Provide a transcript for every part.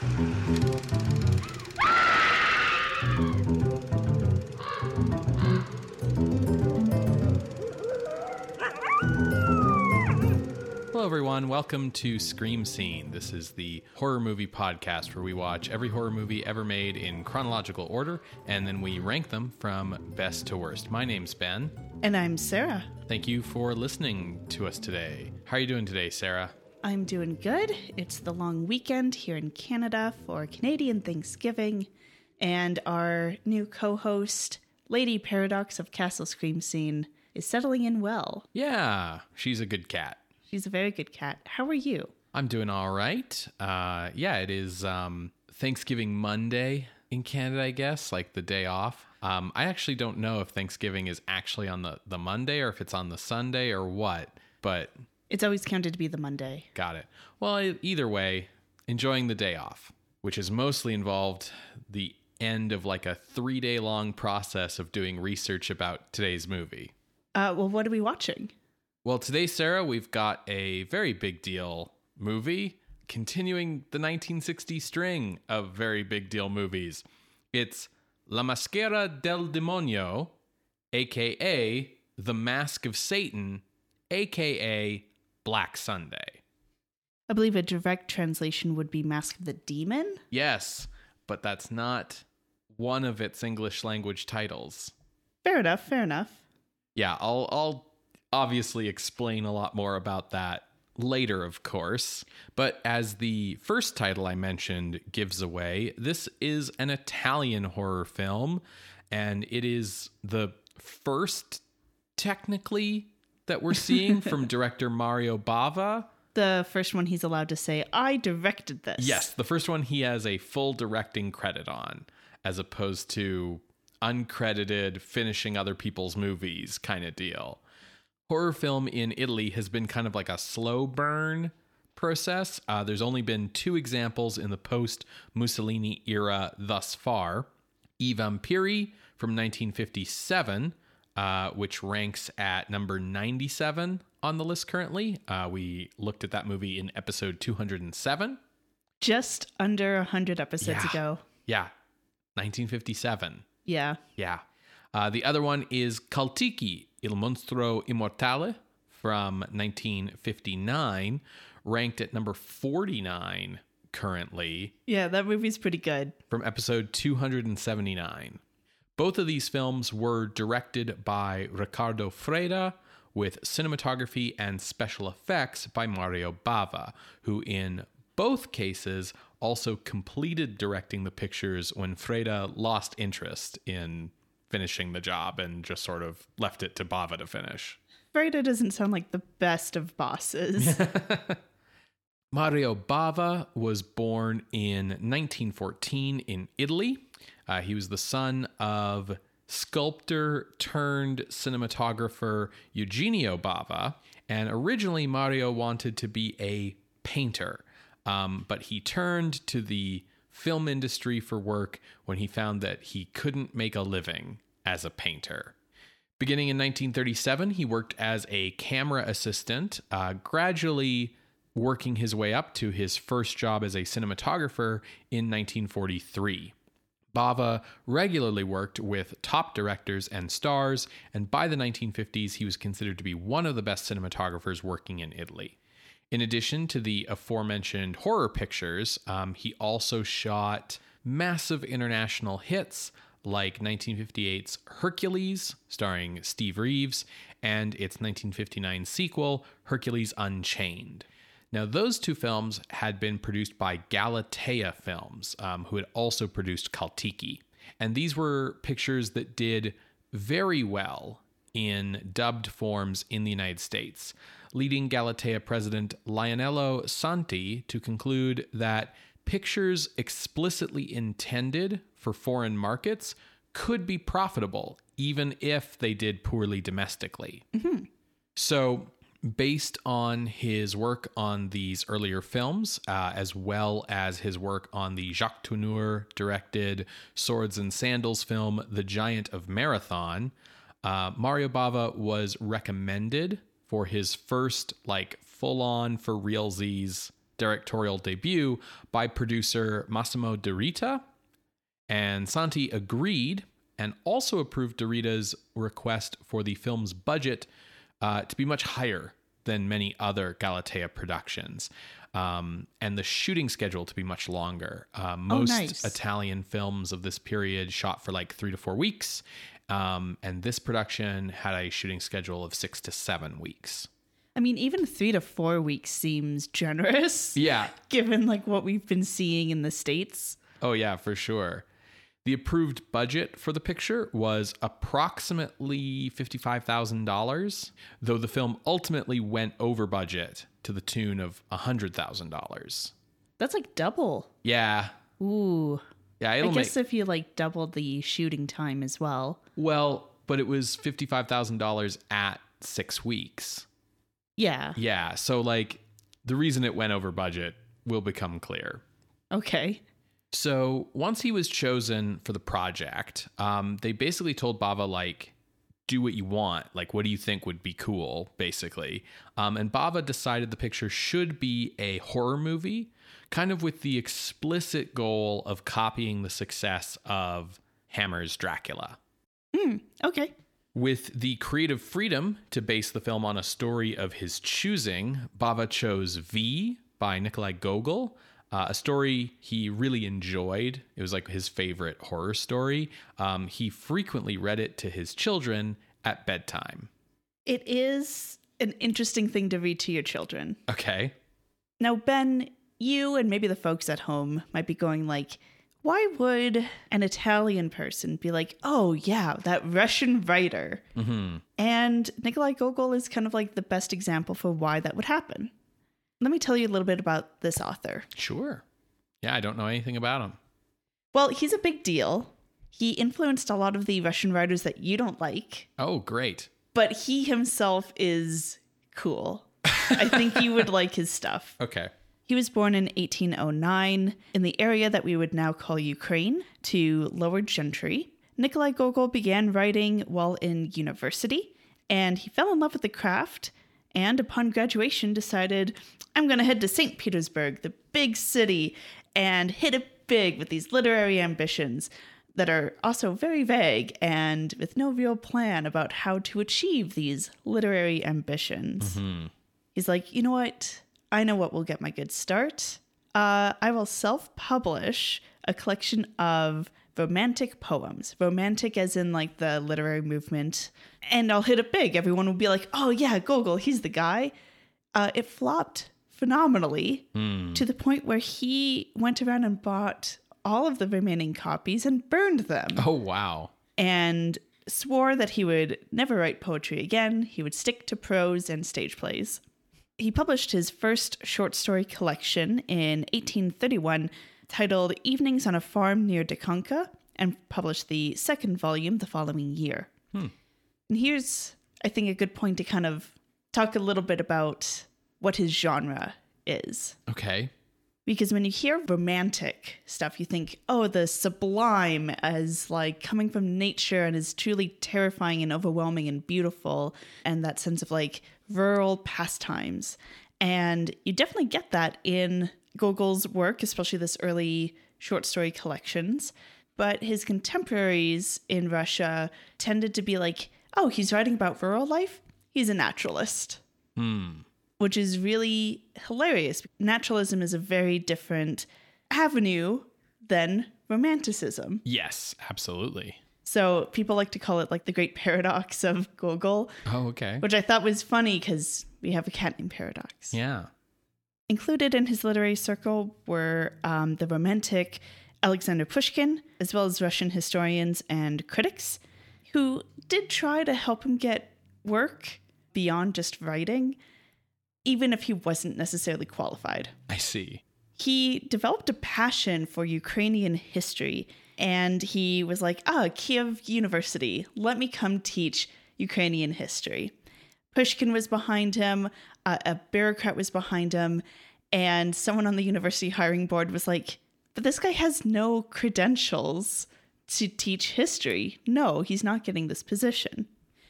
Hello, everyone. Welcome to Scream Scene. This is the horror movie podcast where we watch every horror movie ever made in chronological order and then we rank them from best to worst. My name's Ben. And I'm Sarah. Thank you for listening to us today. How are you doing today, Sarah? I'm doing good. It's the long weekend here in Canada for Canadian Thanksgiving, and our new co host, Lady Paradox of Castle Scream Scene, is settling in well. Yeah, she's a good cat. She's a very good cat. How are you? I'm doing all right. Uh, yeah, it is um, Thanksgiving Monday in Canada, I guess, like the day off. Um, I actually don't know if Thanksgiving is actually on the, the Monday or if it's on the Sunday or what, but It's always counted to be the Monday. got it. Well, either way, enjoying the day off, which has mostly involved the end of like a three day long process of doing research about today's movie. Uh, well, what are we watching? Well, today, Sarah, we've got a very big deal movie continuing the 1960 string of very big deal movies. It's La Maschera del Demonio, aka The Mask of Satan, aka Black Sunday. I believe a direct translation would be Mask of the Demon. Yes, but that's not one of its English language titles. Fair enough, fair enough. Yeah, I'll I'll obviously explain a lot more about that later, of course. But as the first title I mentioned gives away, this is an Italian horror film, and it is the first technically that we're seeing from director Mario Bava. The first one he's allowed to say, I directed this. Yes, the first one he has a full directing credit on, as opposed to uncredited finishing other people's movies kind of deal. Horror film in Italy has been kind of like a slow burn process. Uh, there's only been two examples in the post Mussolini era thus far. I Vampiri from 1957, uh, which ranks at number 97 on the list currently. Uh, we looked at that movie in episode 207. Just under 100 episodes Yeah. ago. Yeah, 1957. Yeah. Yeah. Uh, the other one is Caltiki, Il Monstro Immortale from 1959, ranked at number 49 currently Yeah, that movie's pretty good. from episode 279. Both of these films were directed by Riccardo Freda with cinematography and special effects by Mario Bava, who in both cases also completed directing the pictures when Freda lost interest in finishing the job and just sort of left it to Bava to finish. Freda doesn't sound like the best of bosses. Mario Bava was born in 1914 in Italy. Uh, he was the son of sculptor turned cinematographer Eugenio Bava. And originally, Mario wanted to be a painter, um, but he turned to the film industry for work when he found that he couldn't make a living as a painter. Beginning in 1937, he worked as a camera assistant, uh, gradually working his way up to his first job as a cinematographer in 1943. Bava regularly worked with top directors and stars, and by the 1950s, he was considered to be one of the best cinematographers working in Italy. In addition to the aforementioned horror pictures, um, he also shot massive international hits like 1958's Hercules, starring Steve Reeves, and its 1959 sequel, Hercules Unchained. Now, those two films had been produced by Galatea Films, um, who had also produced Caltiki. And these were pictures that did very well in dubbed forms in the United States, leading Galatea president Lionello Santi to conclude that pictures explicitly intended for foreign markets could be profitable, even if they did poorly domestically. So, based on his work on these earlier films, uh, as well as his work on the Jacques Tourneur directed Swords and Sandals film, The Giant of Marathon, uh, Mario Bava was recommended for his first, like, full on for realsies directorial debut by producer Massimo De Rita. And Santi agreed and also approved De Rita's request for the film's budget uh, to be much higher than many other Galatea productions. Um, and the shooting schedule to be much longer. Uh, most nice. Italian films of this period shot for like three to four weeks, um, and this production had a shooting schedule of six to seven weeks. I mean, even three to four weeks seems generous. Yeah. Given like what we've been seeing in the States. Oh, yeah, for sure. The approved budget for the picture was approximately $55,000, though the film ultimately went over budget to the tune of $100,000. That's like double. Yeah. Ooh. Yeah, I it'll guess make if you like doubled the shooting time as well. well, but it was $55,000 at 6 weeks. Yeah. Yeah, so like the reason it went over budget will become clear. Okay. So once he was chosen for the project, um, they basically told Bava like, "Do what you want. Like, what do you think would be cool?" Basically, um, and Bava decided the picture should be a horror movie, kind of with the explicit goal of copying the success of Hammer's Dracula. Okay. With the creative freedom to base the film on a story of his choosing, Bava chose Viy by Nikolai Gogol, uh, a story he really enjoyed. It was like his favorite horror story. Um, he frequently read it to his children at bedtime. It is an interesting thing to read to your children. Okay. Now, Ben, you and maybe the folks at home might be going like, why would an Italian person be like, oh, yeah, that Russian writer? And Nikolai Gogol is kind of like the best example for why that would happen. Let me tell you a little bit about this author. Sure. Yeah, I don't know anything about him. Well, he's a big deal. He influenced a lot of the Russian writers that you don't like, Oh, great. but he himself is cool. I think you would like his stuff. Okay. He was born in 1809 in the area that we would now call Ukraine to lower gentry. Nikolai Gogol began writing while in university, and he fell in love with the craft. And upon graduation, decided, I'm going to head to St. Petersburg, the big city, and hit it big with these literary ambitions that are also very vague and with no real plan about how to achieve these literary ambitions. He's like, you know what? I know what will get my good start. Uh, I will self publish a collection of romantic poems, romantic as in like the literary movement, and I'll hit it big. Everyone will be like, oh, yeah, Gogol, he's the guy. Uh, it flopped phenomenally to the point where he went around and bought all of the remaining copies and burned them Oh, wow. and swore that he would never write poetry again. He would stick to prose and stage plays. He published his first short story collection in 1831 titled Evenings on a Farm Near Dikanka and published the second volume the following year. Hmm. And here's, I think, a good point to kind of talk a little bit about what his genre is Okay. because when you hear romantic stuff you think oh the sublime as like coming from nature and is truly terrifying and overwhelming and beautiful and that sense of like rural pastimes and you definitely get that in gogol's work especially this early short story collections but his contemporaries in russia tended to be like oh he's writing about rural life he's a naturalist Hmm. which is really hilarious. Naturalism is a very different avenue than romanticism. Yes, absolutely. So people like to call it like the great paradox of Gogol, Oh, okay. which I thought was funny because we have a cat named Paradox. Yeah. Included in his literary circle were um, the romantic Alexander Pushkin, as well as Russian historians and critics, who did try to help him get work beyond just writing, even if he wasn't necessarily qualified. I see. He developed a passion for Ukrainian history, and he was like, ah, Kiev University, let me come teach Ukrainian history. Pushkin was behind him, uh, a bureaucrat was behind him, and someone on the university hiring board was like, but this guy has no credentials to teach history. No, he's not getting this position.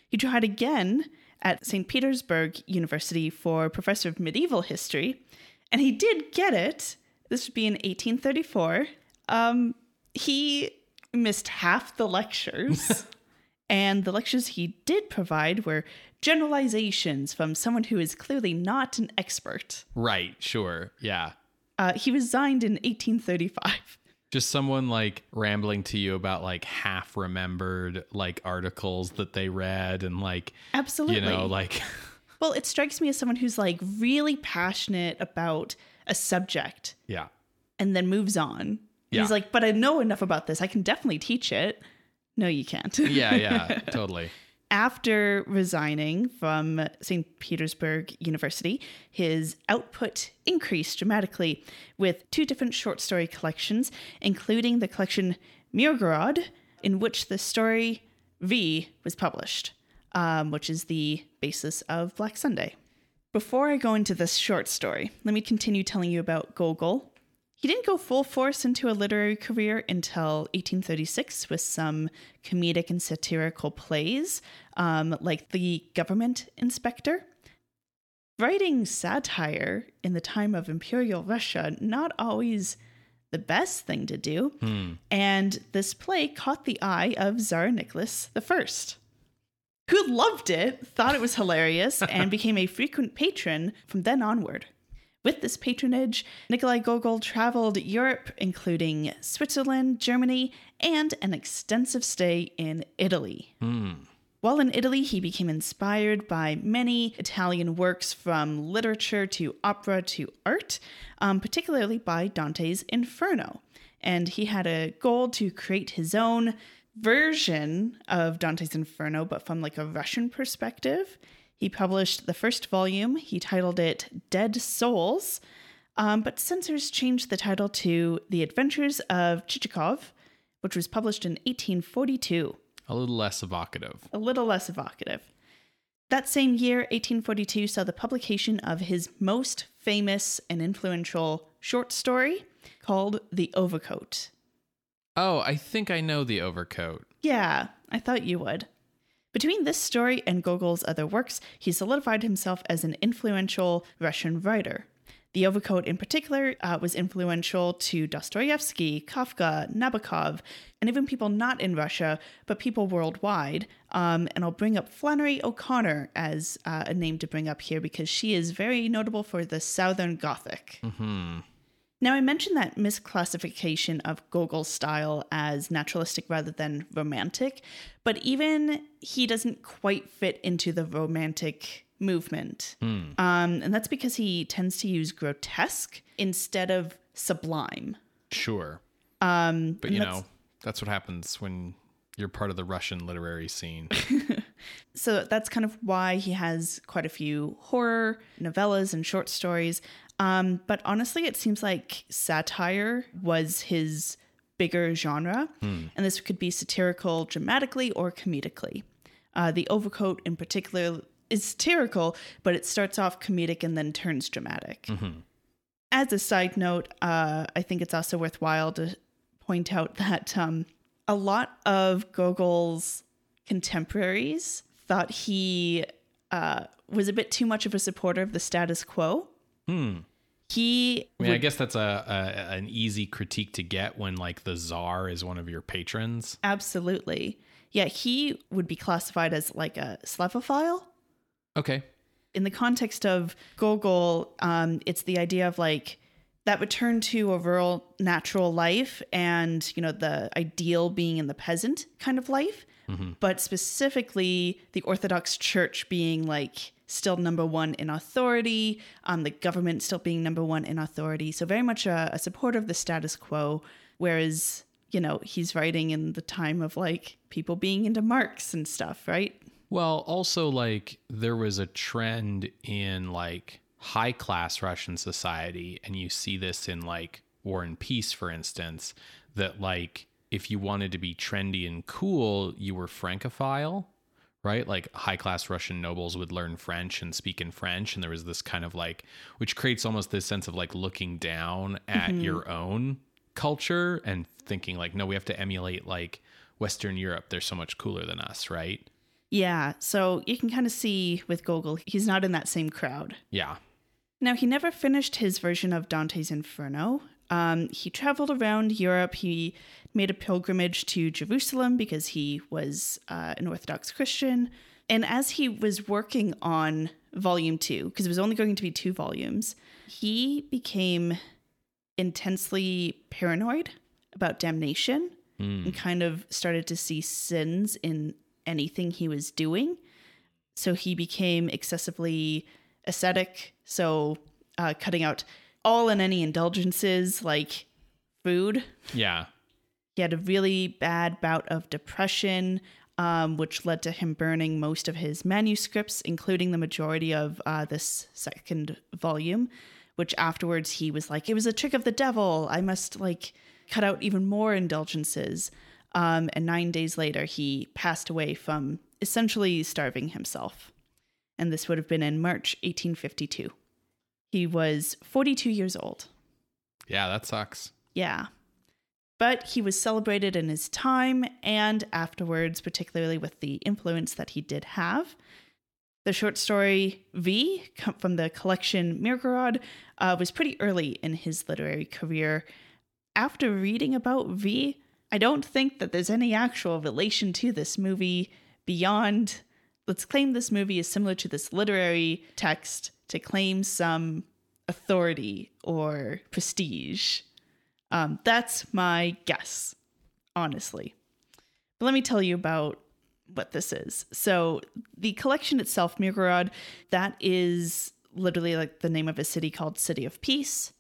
He tried again at St. Petersburg University for professor of medieval history, And he did get it. This would be in 1834. Um, he missed half the lectures. and the lectures he did provide were generalizations from someone who is clearly not an expert. Right, sure. Yeah. Uh, he resigned in 1835. Just someone like rambling to you about like half remembered like articles that they read and like Absolutely. you know like Well, it strikes me as someone who's like really passionate about a subject yeah. and then moves on. Yeah. He's like, but I know enough about this. I can definitely teach it. No, you can't. Yeah, yeah, totally. After resigning from St. Petersburg University, his output increased dramatically with two different short story collections, including the collection Mirgorod, in which the story Viy was published, um, which is the basis of Black Sunday. Before I go into this short story, let me continue telling you about Gogol. He didn't go full force into a literary career until 1836 with some comedic and satirical plays, um, like The Government Inspector. Writing satire in the time of Imperial Russia, not always the best thing to do. And this play caught the eye of Tsar Nicholas I, who loved it, thought it was hilarious, and became a frequent patron from then onward. With this patronage, Nikolai Gogol traveled Europe, including Switzerland, Germany, and an extensive stay in Italy. While in Italy, he became inspired by many Italian works from literature to opera to art, um, particularly by Dante's Inferno. And he had a goal to create his own version of Dante's Inferno, but from like a Russian perspective. He published the first volume. He titled it Dead Souls, um, but censors changed the title to The Adventures of Chichikov, which was published in 1842 A little less evocative. a little less evocative. That same year, 1842, saw the publication of his most famous and influential short story called The Overcoat. Oh, I think I know the overcoat. Yeah, I thought you would. Between this story and Gogol's other works, he solidified himself as an influential Russian writer. The Overcoat, in particular, uh, was influential to Dostoevsky, Kafka, Nabokov, and even people not in Russia, but people worldwide. Um, and I'll bring up Flannery O'Connor as uh, a name to bring up here because she is very notable for the Southern Gothic. Now, I mentioned that misclassification of Gogol's style as naturalistic rather than romantic, but even he doesn't quite fit into the romantic movement. Um, and that's because he tends to use grotesque instead of sublime. Sure. Um, But you that's- know, that's what happens when you're part of the Russian literary scene. so that's kind of why he has quite a few horror novellas and short stories. Um, but honestly, it seems like satire was his bigger genre, and this could be satirical dramatically or comedically. Uh, the Overcoat, in particular, is satirical, but it starts off comedic and then turns dramatic. As a side note, uh, I think it's also worthwhile to point out that um, a lot of Gogol's contemporaries thought he uh, was a bit too much of a supporter of the status quo. He I mean, I guess that's a, a an easy critique to get when like the czar is one of your patrons. absolutely, yeah, he would be classified as like a Slavophile. Okay. in the context of Gogol, um, it's the idea of like that return to a rural natural life and you know the ideal being in the peasant kind of life but specifically the orthodox church being like still number one in authority um, the government still being number one in authority. So very much a, a supporter of the status quo whereas you know he's writing in the time of like people being into marx and stuff right? Well, also like there was a trend in like high class Russian society, and you see this in like War and Peace, for instance, that like if you wanted to be trendy and cool, you were Francophile, right? Like high class Russian nobles would learn French and speak in French, and there was this kind of like, which creates almost this sense of like looking down at your own culture and thinking like, no, we have to emulate like Western Europe. They're so much cooler than us, right? Yeah, so you can kind of see with Gogol, he's not in that same crowd. Yeah. Now, he never finished his version of Dante's Inferno. Um, he traveled around Europe. He made a pilgrimage to Jerusalem because he was uh, an Orthodox Christian. And as he was working on volume two, because it was only going to be two volumes, he became intensely paranoid about damnation and kind of started to see sins in anything he was doing. So he became excessively ascetic. So uh, cutting out all and any indulgences like food. Yeah. He had a really bad bout of depression, um, which led to him burning most of his manuscripts, including the majority of uh, this second volume. Which afterwards he was like, it was a trick of the devil. I must like cut out even more indulgences. Um, and nine days later, he passed away from essentially starving himself. And this would have been in March 1852. He was 42 years old. Yeah, that sucks. Yeah. But he was celebrated in his time and afterwards, particularly with the influence that he did have. The short story Viy from the collection Mirgorod uh, was pretty early in his literary career. After reading about Viy, I don't think that there's any actual relation to this movie beyond let's claim this movie is similar to this literary text to claim some authority or prestige. Um, that's my guess, honestly. But let me tell you about what this is. So the collection itself, Mirgorod, that is literally like the name of a city called City of Peace,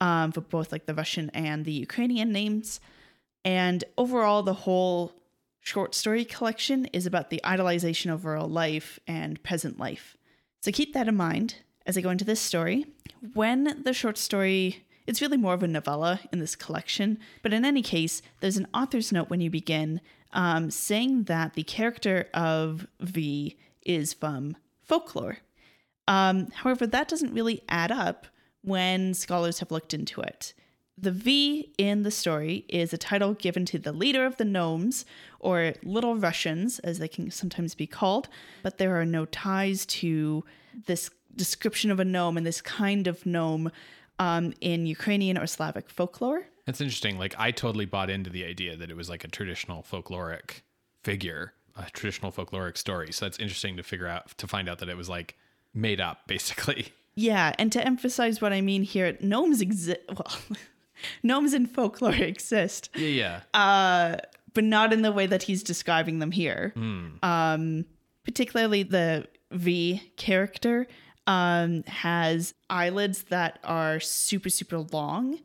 um, for both like the Russian and the Ukrainian names. And overall, the whole short story collection is about the idolization of rural life and peasant life. So keep that in mind as I go into this story. When the short story, it's really more of a novella in this collection, but in any case, there's an author's note when you begin um, saying that the character of Viy is from folklore. Um, however, that doesn't really add up when scholars have looked into it. The Viy in the story is a title given to the leader of the gnomes, or Little Russians, as they can sometimes be called, but there are no ties to this description of a gnome and this kind of gnome um, in Ukrainian or Slavic folklore. That's interesting. Like I totally bought into the idea that it was like a traditional folkloric figure, a traditional folkloric story. So that's interesting to figure out to find out that it was like made up basically. Yeah, and to emphasize what I mean here, gnomes exist. Well, gnomes in folklore exist, Yeah, yeah. uh, but not in the way that he's describing them here. Um, particularly the Viy character um, has eyelids that are super, super long,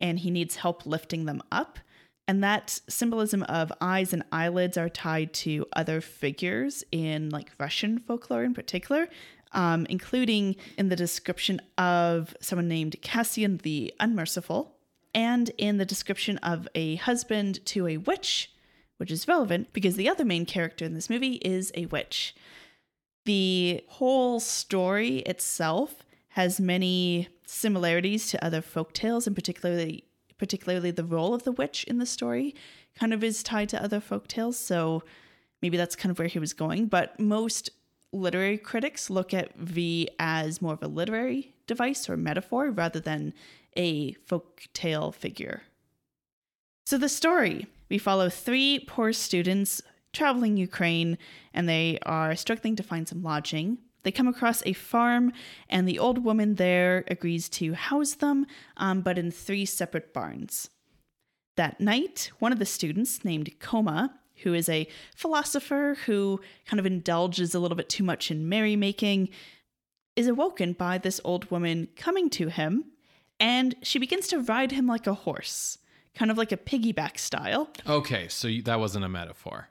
and he needs help lifting them up. And that symbolism of eyes and eyelids are tied to other figures in like Russian folklore in particular, um, including in the description of someone named Cassian the Unmerciful, and in the description of a husband to a witch, which is relevant because the other main character in this movie is a witch. The whole story itself has many similarities to other folk tales, and particularly particularly the role of the witch in the story kind of is tied to other folk tales. So maybe that's kind of where he was going. But most literary critics look at Viy as more of a literary device or metaphor rather than a folk tale figure. So the story we follow three poor students traveling Ukraine and they are struggling to find some lodging. They come across a farm, and the old woman there agrees to house them, um, but in three separate barns. That night, one of the students, named Koma, who is a philosopher who kind of indulges a little bit too much in merrymaking, is awoken by this old woman coming to him, and she begins to ride him like a horse, kind of like a piggyback style. Okay, so that wasn't a metaphor.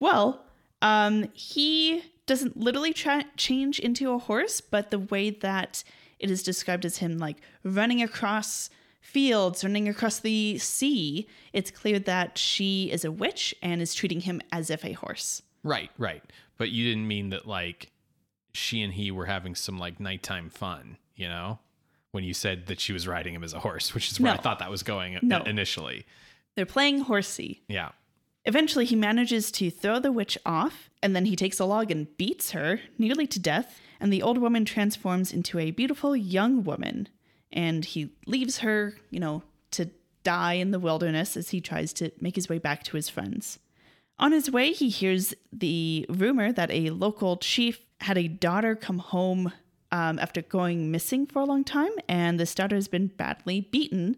Well, um, he doesn't literally tra- change into a horse, but the way that it is described as him like running across fields, running across the sea, it's clear that she is a witch and is treating him as if a horse. Right, right. But you didn't mean that like she and he were having some like nighttime fun, you know? When you said that she was riding him as a horse, which is where I thought that was going No. initially. They're playing horsey. Yeah. Eventually, he manages to throw the witch off, and then he takes a log and beats her nearly to death, and the old woman transforms into a beautiful young woman. And he leaves her, you know, to die in the wilderness as he tries to make his way back to his friends. On his way, he hears the rumor that a local chief had a daughter come home um, after going missing for a long time, and this daughter has been badly beaten,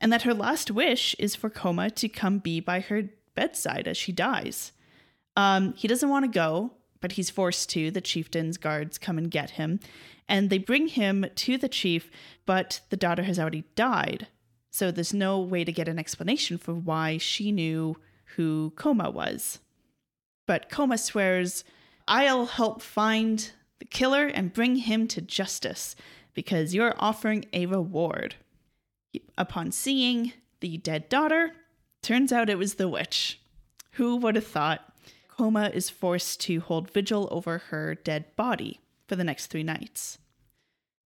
and that her last wish is for Koma to come be by her bedside as she dies. Um, he doesn't want to go, but he's forced to. The chieftain's guards come and get him, and they bring him to the chief, but the daughter has already died. So there's no way to get an explanation for why she knew who Koma was. But Koma swears, I'll help find the killer and bring him to justice because you're offering a reward. Upon seeing the dead daughter, turns out it was the witch. Who would have thought? Koma is forced to hold vigil over her dead body for the next three nights.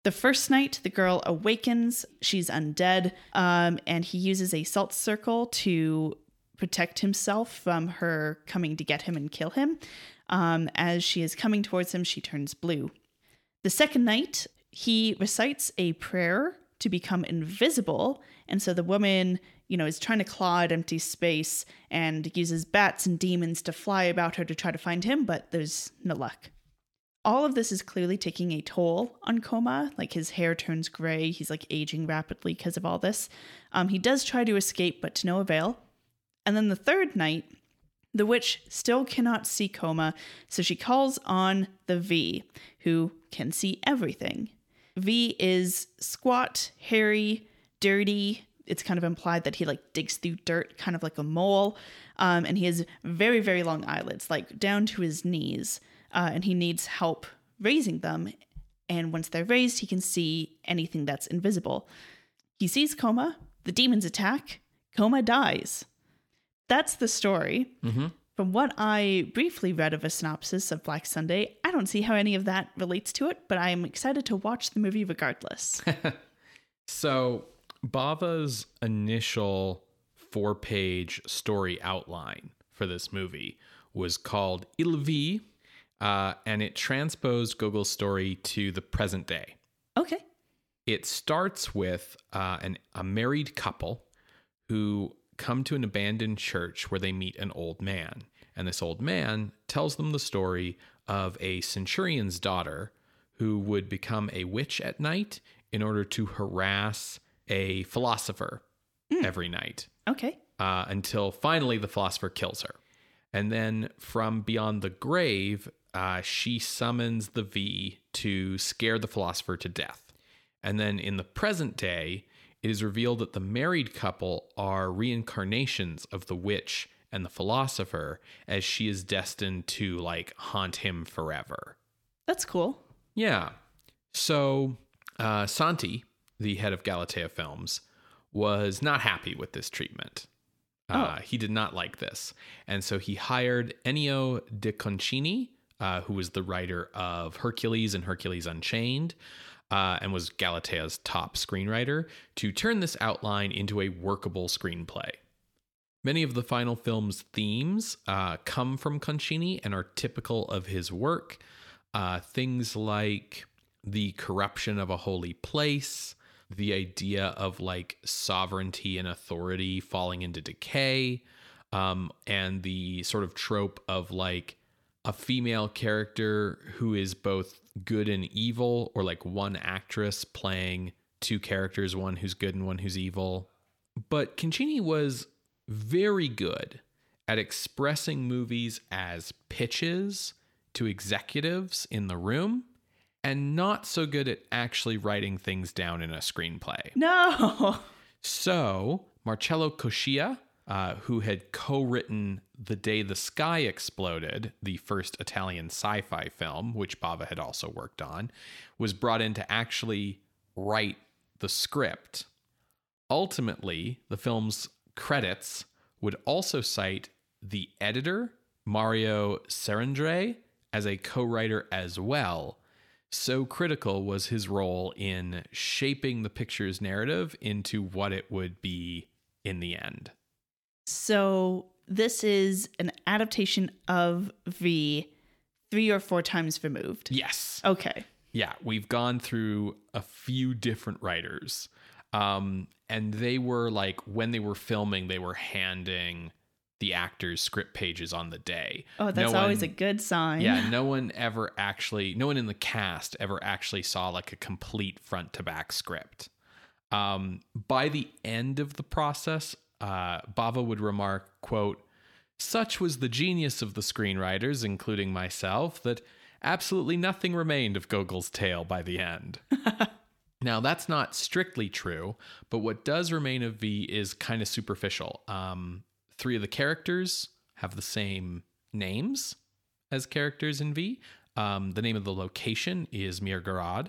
The first night, the girl awakens. She's undead, um, and he uses a salt circle to protect himself from her coming to get him and kill him. Um, as she is coming towards him, she turns blue. The second night, he recites a prayer to become invisible. And so the woman, you know, is trying to claw at empty space and uses bats and demons to fly about her to try to find him, but there's no luck. All of this is clearly taking a toll on Koma. Like his hair turns gray. He's like aging rapidly because of all this. Um, he does try to escape, but to no avail. And then the third night, the witch still cannot see Koma, so she calls on the Viy, who can see everything. Viy is squat, hairy, dirty. It's kind of implied that he like digs through dirt, kind of like a mole. Um, and he has very, very long eyelids, like down to his knees. Uh, and he needs help raising them. And once they're raised, he can see anything that's invisible. He sees Coma, the demons attack, Coma dies that's the story. Mm-hmm. From what I briefly read of a synopsis of Black Sunday, I don't see how any of that relates to it, but I am excited to watch the movie regardless. so, Bava's initial four page story outline for this movie was called Il Vij, uh, and it transposed Gogol's story to the present day. Okay. It starts with uh, an, a married couple who come to an abandoned church where they meet an old man. And this old man tells them the story of a centurion's daughter who would become a witch at night in order to harass a philosopher mm. every night. Okay. Uh, until finally the philosopher kills her. And then from beyond the grave, uh, she summons the Viy to scare the philosopher to death. And then in the present day, it is revealed that the married couple are reincarnations of the witch and the philosopher as she is destined to like haunt him forever. That's cool. Yeah. So uh, Santi, the head of Galatea Films, was not happy with this treatment. Uh, oh. He did not like this. And so he hired Ennio De Concini, uh, who was the writer of Hercules and Hercules Unchained, uh, and was Galatea's top screenwriter, to turn this outline into a workable screenplay. Many of the final film's themes uh, come from Concini and are typical of his work. Uh, things like the corruption of a holy place, the idea of like sovereignty and authority falling into decay, um, and the sort of trope of like a female character who is both good and evil, or like one actress playing two characters, one who's good and one who's evil. But Concini was very good at expressing movies as pitches to executives in the room and not so good at actually writing things down in a screenplay. No. So, Marcello Coscia, uh, who had co written The Day the Sky Exploded, the first Italian sci fi film, which Bava had also worked on, was brought in to actually write the script. Ultimately, the film's credits would also cite the editor, Mario Serandrei, as a co writer as well. So critical was his role in shaping the picture's narrative into what it would be in the end. So this is an adaptation of Viy three or four times removed. Yes. Okay. Yeah, we've gone through a few different writers. Um, and they were like, when they were filming, they were handing the actors script pages on the day. Oh, that's No always one- a good sign. Yeah, no one ever actually, no one in the cast ever actually saw like a complete front to back script. Um, by the end of the process, uh, Bava would remark, quote, such was the genius of the screenwriters, including myself, that absolutely nothing remained of Gogol's tale by the end. now, that's not strictly true, but what does remain of Viy is kind of superficial. Um, three of the characters have the same names as characters in Viy. Um, the name of the location is Mirgorod.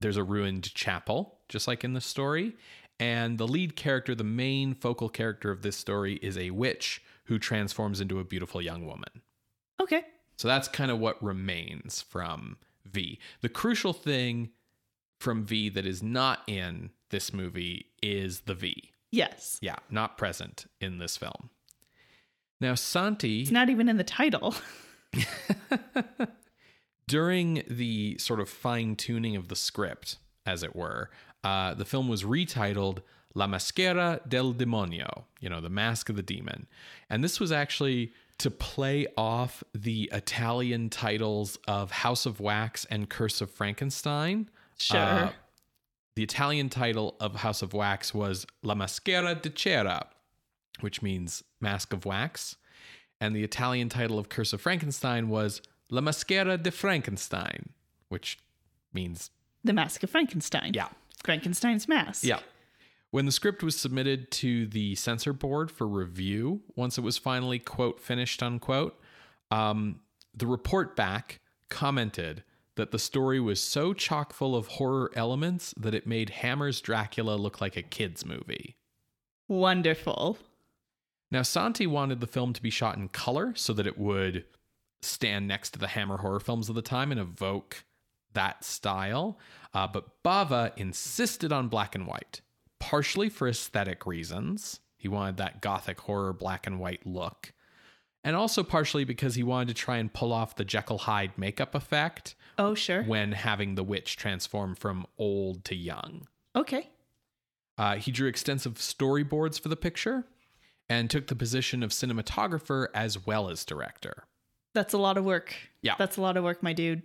There's a ruined chapel, just like in the story. And the lead character, the main focal character of this story, is a witch who transforms into a beautiful young woman. Okay. So that's kind of what remains from Viy. The crucial thing from Viy that is not in this movie is the Viy. Yes. Yeah, not present in this film. Now, Santi. It's not even in the title. during the sort of fine tuning of the script, as it were, uh, the film was retitled La Maschera del Demonio, you know, the mask of the demon. And this was actually to play off the Italian titles of House of Wax and Curse of Frankenstein. Sure. Uh, the Italian title of House of Wax was La Maschera di Cera, which means Mask of Wax. And the Italian title of Curse of Frankenstein was La Maschera di Frankenstein, which means, the Mask of Frankenstein. yeah, Frankenstein's mask. yeah. When the script was submitted to the censor board for review, once it was finally, quote, finished, unquote, um, the report back commented that the story was so chock full of horror elements that it made Hammer's Dracula look like a kid's movie. Wonderful. Now, Santi wanted the film to be shot in color so that it would stand next to the Hammer horror films of the time and evoke that style. Uh, but Bava insisted on black and white, partially for aesthetic reasons. He wanted that gothic horror black and white look. And also partially because he wanted to try and pull off the Jekyll Hyde makeup effect Oh, sure. when having the witch transform from old to young. Okay. Uh, he drew extensive storyboards for the picture and took the position of cinematographer as well as director. That's a lot of work. Yeah. That's a lot of work, my dude.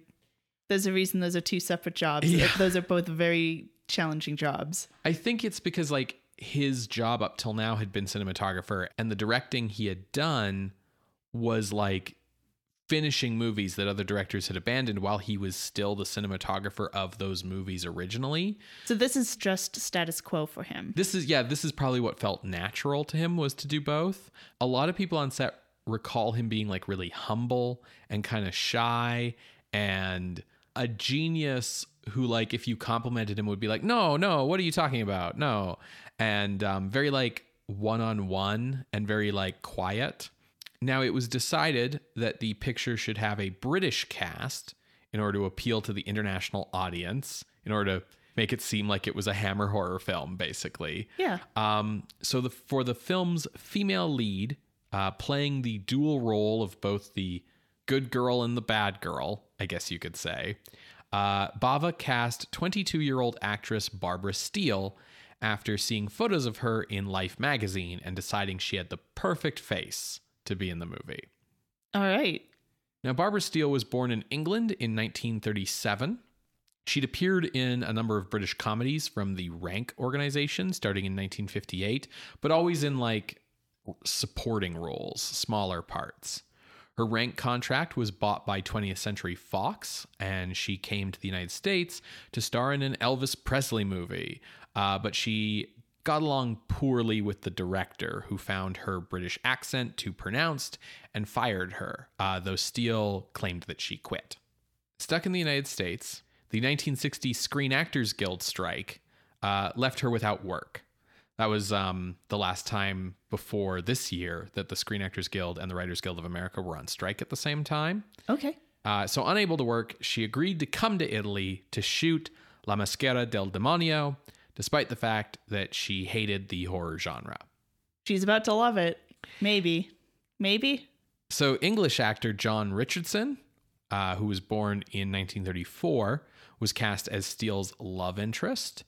There's a reason those are two separate jobs. Yeah. Those are both very challenging jobs. I think it's because like his job up till now had been cinematographer and the directing he had done was like finishing movies that other directors had abandoned while he was still the cinematographer of those movies originally. So this is just status quo for him. This is yeah, this is probably what felt natural to him was to do both. A lot of people on set recall him being like really humble and kind of shy and a genius who like if you complimented him would be like, "No, no, what are you talking about? No." And um, very like one-on-one and very like quiet. Now it was decided that the picture should have a British cast in order to appeal to the international audience, in order to make it seem like it was a Hammer horror film, basically. Yeah. Um, so the for the film's female lead, uh, playing the dual role of both the good girl and the bad girl, I guess you could say, uh, Bava cast 22-year-old actress Barbara Steele after seeing photos of her in Life magazine and deciding she had the perfect face to be in the movie. All right. Now, Barbara Steele was born in England in 1937. She'd appeared in a number of British comedies from the Rank organization starting in 1958, but always in like supporting roles, smaller parts. Her Rank contract was bought by 20th Century Fox, and she came to the United States to star in an Elvis Presley movie. Uh, but she got along poorly with the director, who found her British accent too pronounced and fired her, uh, though Steele claimed that she quit. Stuck in the United States, the 1960 Screen Actors Guild strike uh, left her without work. That was um, the last time before this year that the Screen Actors Guild and the Writers Guild of America were on strike at the same time. Okay. Uh, so, unable to work, she agreed to come to Italy to shoot La Maschera del Demonio, despite the fact that she hated the horror genre. She's about to love it. Maybe. Maybe. So, English actor John Richardson, uh, who was born in 1934, was cast as Steele's love interest,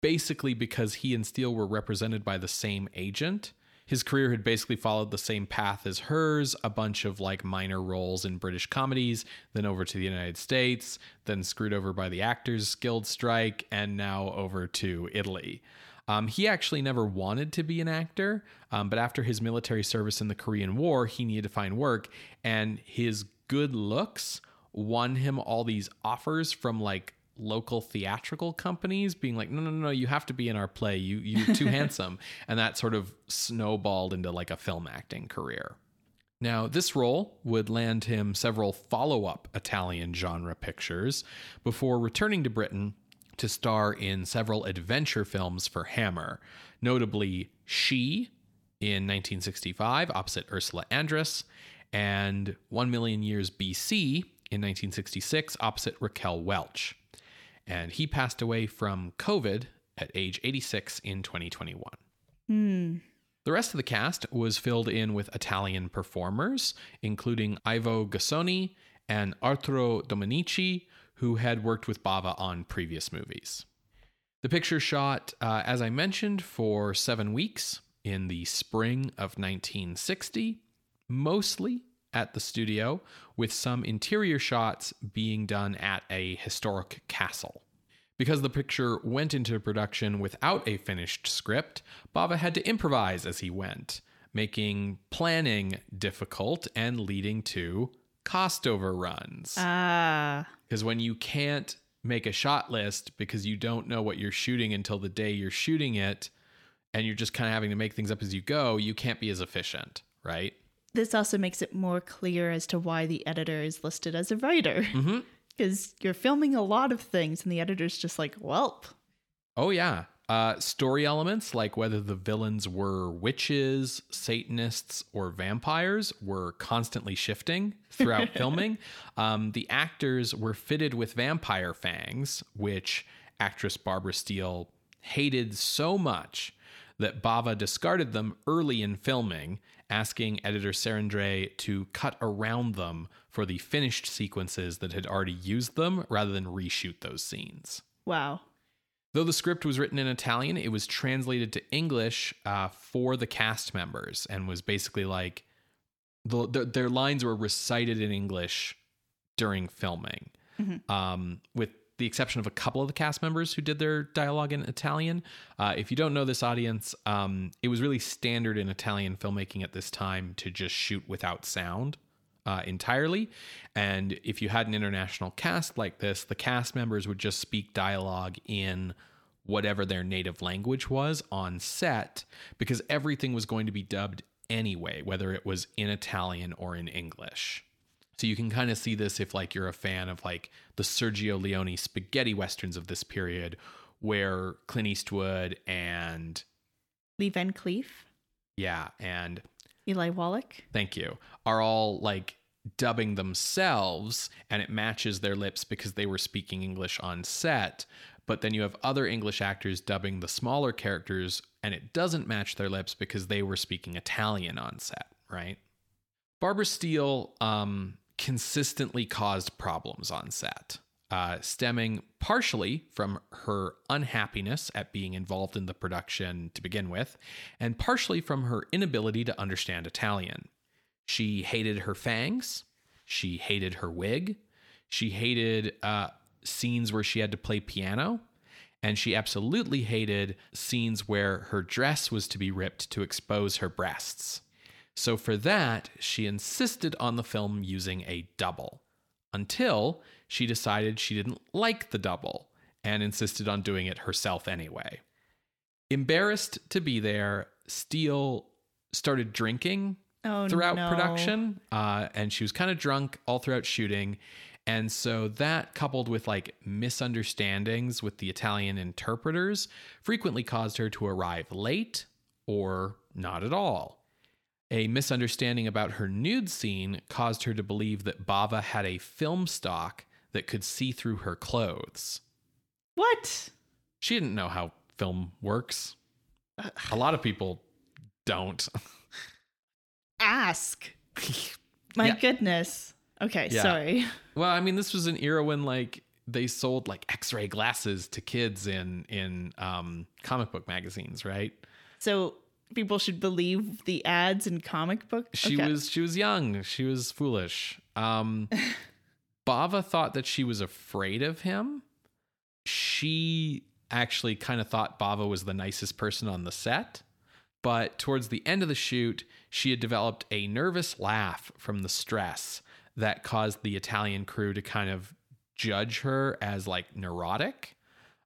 basically because he and Steele were represented by the same agent. His career had basically followed the same path as hers a bunch of like minor roles in British comedies, then over to the United States, then screwed over by the Actors Guild strike, and now over to Italy. Um, he actually never wanted to be an actor, um, but after his military service in the Korean War, he needed to find work, and his good looks won him all these offers from like local theatrical companies being like no no no you have to be in our play. You you're too handsome. And that sort of snowballed into like a film acting career. Now, this role would land him several follow up Italian genre pictures before returning to Britain to star in several adventure films for Hammer, notably She in 1965 opposite Ursula Andress, and One Million Years BC in 1966 opposite Raquel Welch. And he passed away from COVID at age 86 in 2021. The rest of the cast was filled in with Italian performers, including Ivo Garrani and Arturo Dominici, who had worked with Bava on previous movies. The picture shot, uh, as I mentioned, for seven weeks in the spring of 1960, mostly at the studio, with some interior shots being done at a historic castle. Because the picture went into production without a finished script, Bava had to improvise as he went, making planning difficult and leading to cost overruns. Ah. Because when you can't make a shot list because you don't know what you're shooting until the day you're shooting it, and you're just kind of having to make things up as you go, you can't be as efficient, right? This also makes it more clear as to why the editor is listed as a writer. Mm-hmm. Because you're filming a lot of things, and the editor's just like, welp. Oh, yeah. Uh, story elements like whether the villains were witches, Satanists, or vampires were constantly shifting throughout filming. Um, the actors were fitted with vampire fangs, which actress Barbara Steele hated so much that Bava discarded them early in filming, asking editor Serandrei to cut around them for the finished sequences that had already used them rather than reshoot those scenes. Wow. Though the script was written in Italian, it was translated to English uh, for the cast members and was basically like the, the, their lines were recited in English during filming, um, with the exception of a couple of the cast members who did their dialogue in Italian. Uh, if you don't know this audience, um, it was really standard in Italian filmmaking at this time to just shoot without sound uh, entirely. And if you had an international cast like this, the cast members would just speak dialogue in whatever their native language was on set because everything was going to be dubbed anyway, whether it was in Italian or in English. So you can kind of see this if like you're a fan of like the Sergio Leone spaghetti westerns of this period where Clint Eastwood and Lee Van Cleef, yeah, and Eli Wallach. thank you, are all like dubbing themselves and it matches their lips because they were speaking English on set. But then you have other English actors dubbing the smaller characters and it doesn't match their lips because they were speaking Italian on set, right? Barbara Steele um, consistently caused problems on set, uh, stemming partially from her unhappiness at being involved in the production to begin with, and partially from her inability to understand Italian. She hated her fangs. She hated her wig. She hated uh, scenes where she had to play piano. And she absolutely hated scenes where her dress was to be ripped to expose her breasts. So for that, she insisted on the film using a double until she decided she didn't like the double and insisted on doing it herself anyway. Embarrassed to be there, Steele started drinking Oh, throughout no. production, uh, and she was kind of drunk all throughout shooting. And so that, coupled with like misunderstandings with the Italian interpreters, frequently caused her to arrive late or not at all. A misunderstanding about her nude scene caused her to believe that Bava had a film stock that could see through her clothes. What? She didn't know how film works. A lot of people don't. ask? My Yeah. goodness. Okay, Yeah. sorry. Well, I mean, this was an era when like they sold like X-ray glasses to kids in in um, comic book magazines, right? So people should believe the ads in comic book. She Okay. was she was young. She was foolish. Um, Bava thought that she was afraid of him. She actually kind of thought Bava was the nicest person on the set. But towards the end of the shoot, she had developed a nervous laugh from the stress that caused the Italian crew to kind of judge her as like neurotic.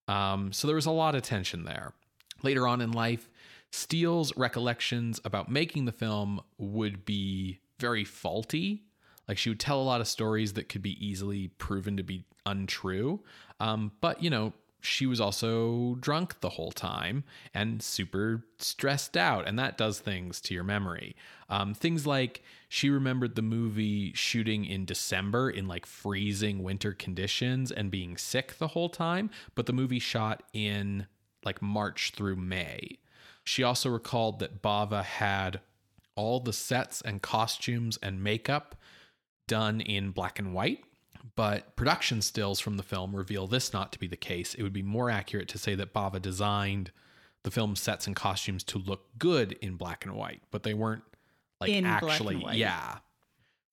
Um, so there was a lot of tension there. Later on in life, Steele's recollections about making the film would be very faulty. Like she would tell a lot of stories that could be easily proven to be untrue. Um, but, you know, she was also drunk the whole time and super stressed out, and that does things to your memory. Um, things like she remembered the movie shooting in December in like freezing winter conditions and being sick the whole time, but the movie shot in like March through May. She also recalled that Bava had all the sets and costumes and makeup done in black and white, but production stills from the film reveal this not to be the case. It would be more accurate to say that Bava designed the film sets and costumes to look good in black and white, but they weren't like In black and actually, white. yeah.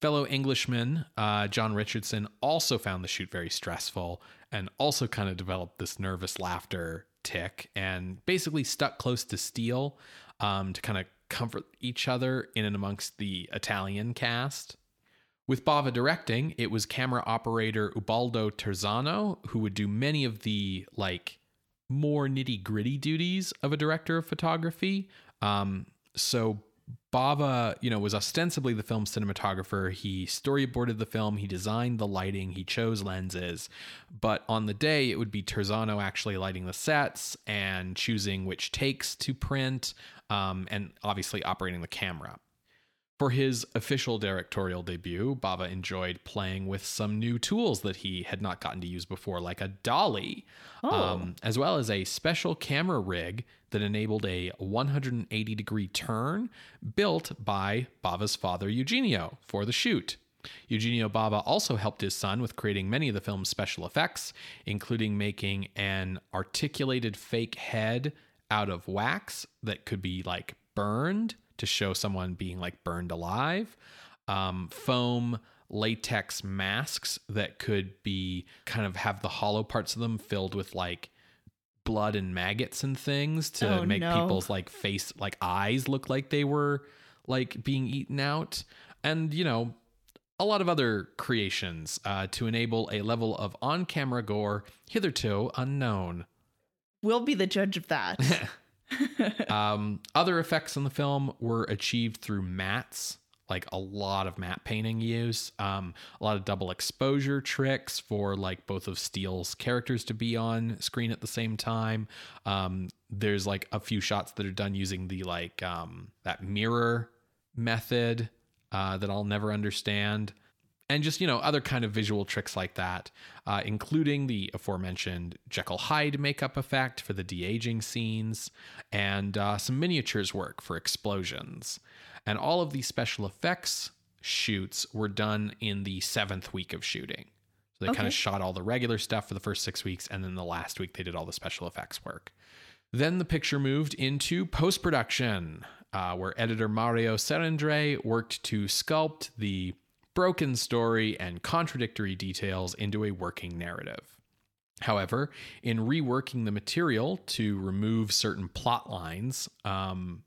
Fellow Englishman uh, John Richardson also found the shoot very stressful and also kind of developed this nervous laughter tick and basically stuck close to Steele um, to kind of comfort each other in and amongst the Italian cast. With Bava directing, it was camera operator Ubaldo Terzano who would do many of the like more nitty gritty duties of a director of photography. Um, so Bava, you know, was ostensibly the film cinematographer. He storyboarded the film, he designed the lighting, he chose lenses. But on the day, it would be Terzano actually lighting the sets and choosing which takes to print, um, and obviously operating the camera. For his official directorial debut, Bava enjoyed playing with some new tools that he had not gotten to use before, like a dolly, Oh. um, as well as a special camera rig that enabled a 180 degree turn built by Bava's father, Eugenio, for the shoot. Eugenio Bava also helped his son with creating many of the film's special effects, including making an articulated fake head out of wax that could be like burned to show someone being like burned alive, um, foam latex masks that could be kind of have the hollow parts of them filled with like blood and maggots and things to Oh, make no. people's like face like eyes look like they were like being eaten out and you know a lot of other creations uh, to enable a level of on-camera gore hitherto unknown We'll be the judge of that. um, other effects in the film were achieved through mats, like a lot of matte painting use, um, a lot of double exposure tricks for like both of Steele's characters to be on screen at the same time. Um, there's like a few shots that are done using the like um, that mirror method uh, that I'll never understand and just you know other kind of visual tricks like that uh, including the aforementioned jekyll hyde makeup effect for the de-aging scenes and uh, some miniatures work for explosions. And all of these special effects shoots were done in the seventh week of shooting. So they kind of shot all the regular stuff for the first six weeks and then the last week they did all the special effects work. Then the picture moved into post production, uh, where editor Mario Serandrei worked to sculpt the broken story and contradictory details into a working narrative. However, in reworking the material to remove certain plot lines um,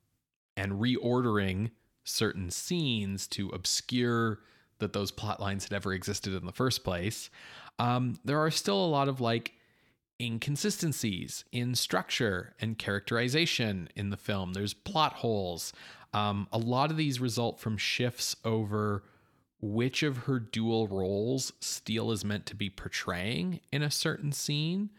and reordering certain scenes to obscure that those plot lines had ever existed in the first place, um, there are still a lot of like inconsistencies in structure and characterization in the film. There's plot holes. Um, a lot of these result from shifts over which of her dual roles Steele is meant to be portraying in a certain scene.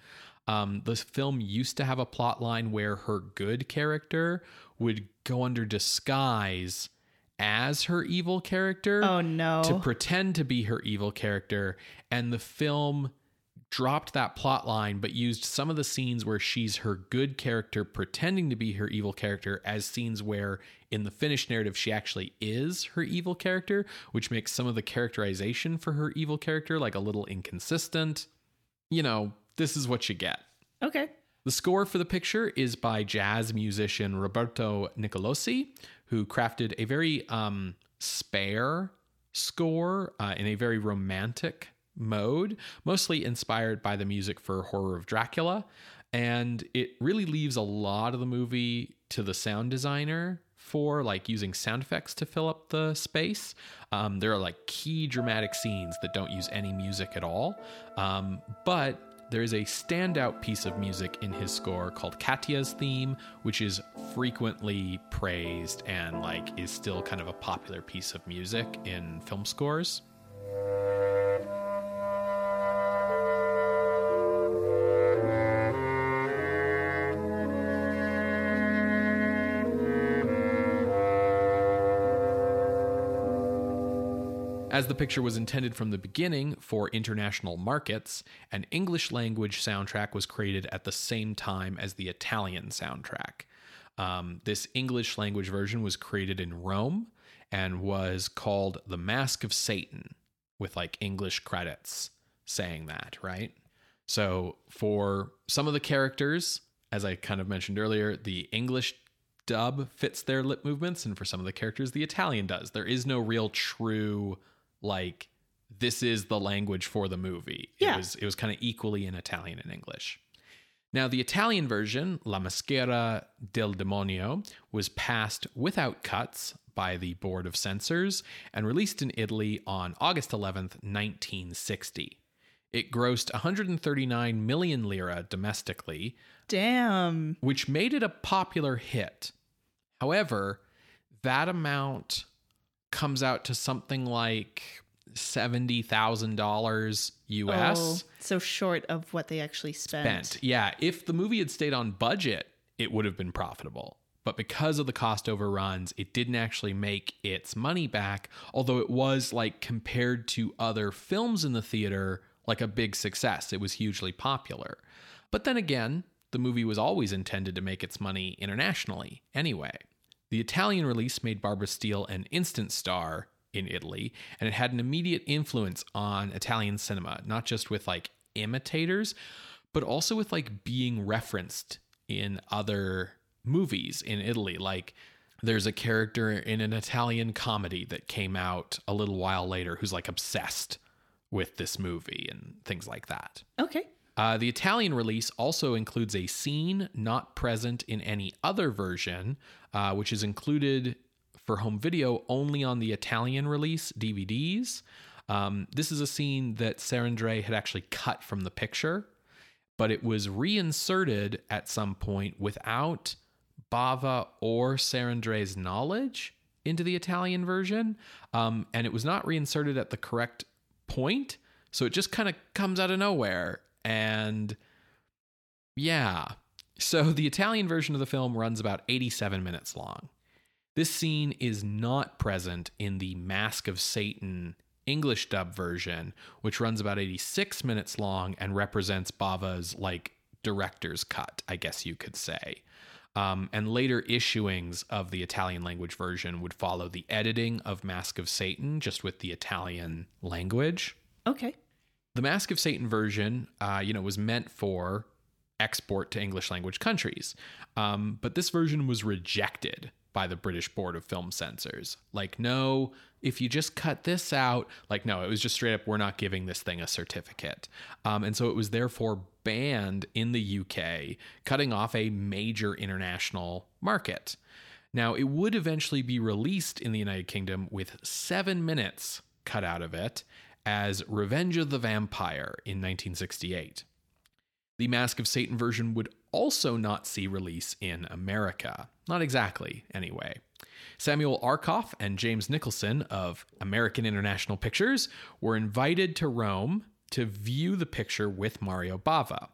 Um, the film used to have a plot line where her good character would go under disguise as her evil character oh no. to pretend to be her evil character and the film dropped that plot line but used some of the scenes where she's her good character pretending to be her evil character as scenes where in the finished narrative she actually is her evil character which makes some of the characterization for her evil character like a little inconsistent you know this is what you get Okay. the score for the picture is by jazz musician Roberto Nicolosi, who crafted a very um, spare score uh, in a very romantic mode, mostly inspired by the music for Horror of Dracula. And it really leaves a lot of the movie to the sound designer for like using sound effects to fill up the space. Um, there are like key dramatic scenes that don't use any music at all. Um, but there is a standout piece of music in his score called Katya's theme, which is frequently praised and like is still kind of a popular piece of music in film scores. As the picture was intended from the beginning for international markets, an English language soundtrack was created at the same time as the Italian soundtrack. Um, this English language version was created in Rome and was called The Mask of Satan, with like English credits saying that, right? So for some of the characters, as I kind of mentioned earlier, the English dub fits their lip movements, and for some of the characters, the Italian does. There is no real true like this is the language for the movie. Yeah. It was it was kind of equally in Italian and English. Now, the Italian version, La Maschera del Demonio, was passed without cuts by the Board of Censors and released in Italy on August 11th, 1960. It grossed 139 million lira domestically, Damn. which made it a popular hit. However, that amount comes out to something like $70,000 US Oh, so short of what they actually spent. spent. Yeah, if the movie had stayed on budget, it would have been profitable. But because of the cost overruns, it didn't actually make its money back, although it was like compared to other films in the theater, like a big success. It was hugely popular. But then again, the movie was always intended to make its money internationally anyway. The Italian release made Barbara Steele an instant star in Italy, and it had an immediate influence on Italian cinema, not just with like imitators, but also with like being referenced in other movies in Italy. Like there's a character in an Italian comedy that came out a little while later who's like obsessed with this movie and things like that. Okay. Uh, the Italian release also includes a scene not present in any other version, uh, which is included for home video only on the Italian release DVDs. Um, this is a scene that Serandrei had actually cut from the picture, but it was reinserted at some point without Bava or Serandrei's knowledge into the Italian version. Um, and it was not reinserted at the correct point. So it just kind of comes out of nowhere. And yeah. So the Italian version of the film runs about 87 minutes long. This scene is not present in the Mask of Satan English dub version, which runs about 86 minutes long and represents Bava's like director's cut, I guess you could say. Um, and later issuings of the Italian language version would follow the editing of Mask of Satan, just with the Italian language. Okay. The Mask of Satan version, uh, you know, was meant for export to English language countries, um, but this version was rejected by the British Board of Film Censors. Like, no, if you just cut this out, like, no, it was just straight up, we're not giving this thing a certificate. Um, and so it was therefore banned in the UK, cutting off a major international market. Now, it would eventually be released in the United Kingdom with seven minutes cut out of it as Revenge of the Vampire in 1968. The Mask of Satan version would also not see release in America. Not exactly, anyway. Samuel Arkoff and James Nicholson of American International Pictures were invited to Rome to view the picture with Mario Bava.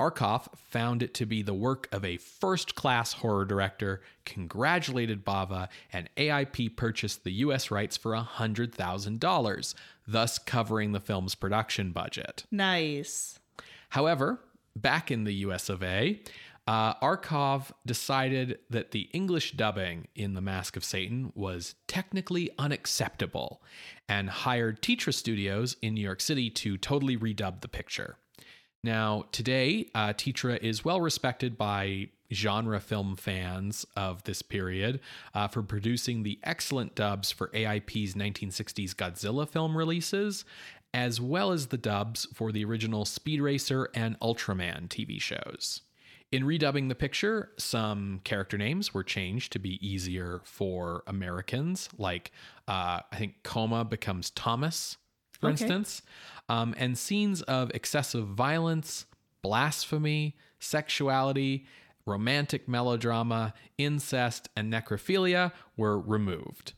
Arkoff found it to be the work of a first class horror director, congratulated Bava, and AIP purchased the US rights for $100,000, thus covering the film's production budget. Nice. However, back in the US of A, uh, Arkoff decided that the English dubbing in The Mask of Satan was technically unacceptable and hired Titra Studios in New York City to totally redub the picture. Now, today, uh, Titra is well respected by genre film fans of this period uh, for producing the excellent dubs for AIP's 1960s Godzilla film releases, as well as the dubs for the original Speed Racer and Ultraman TV shows. In redubbing the picture, some character names were changed to be easier for Americans, like uh, I think Choma becomes Thomas, for Okay. instance, um, and scenes of excessive violence, blasphemy, sexuality, romantic melodrama, incest, and necrophilia were removed.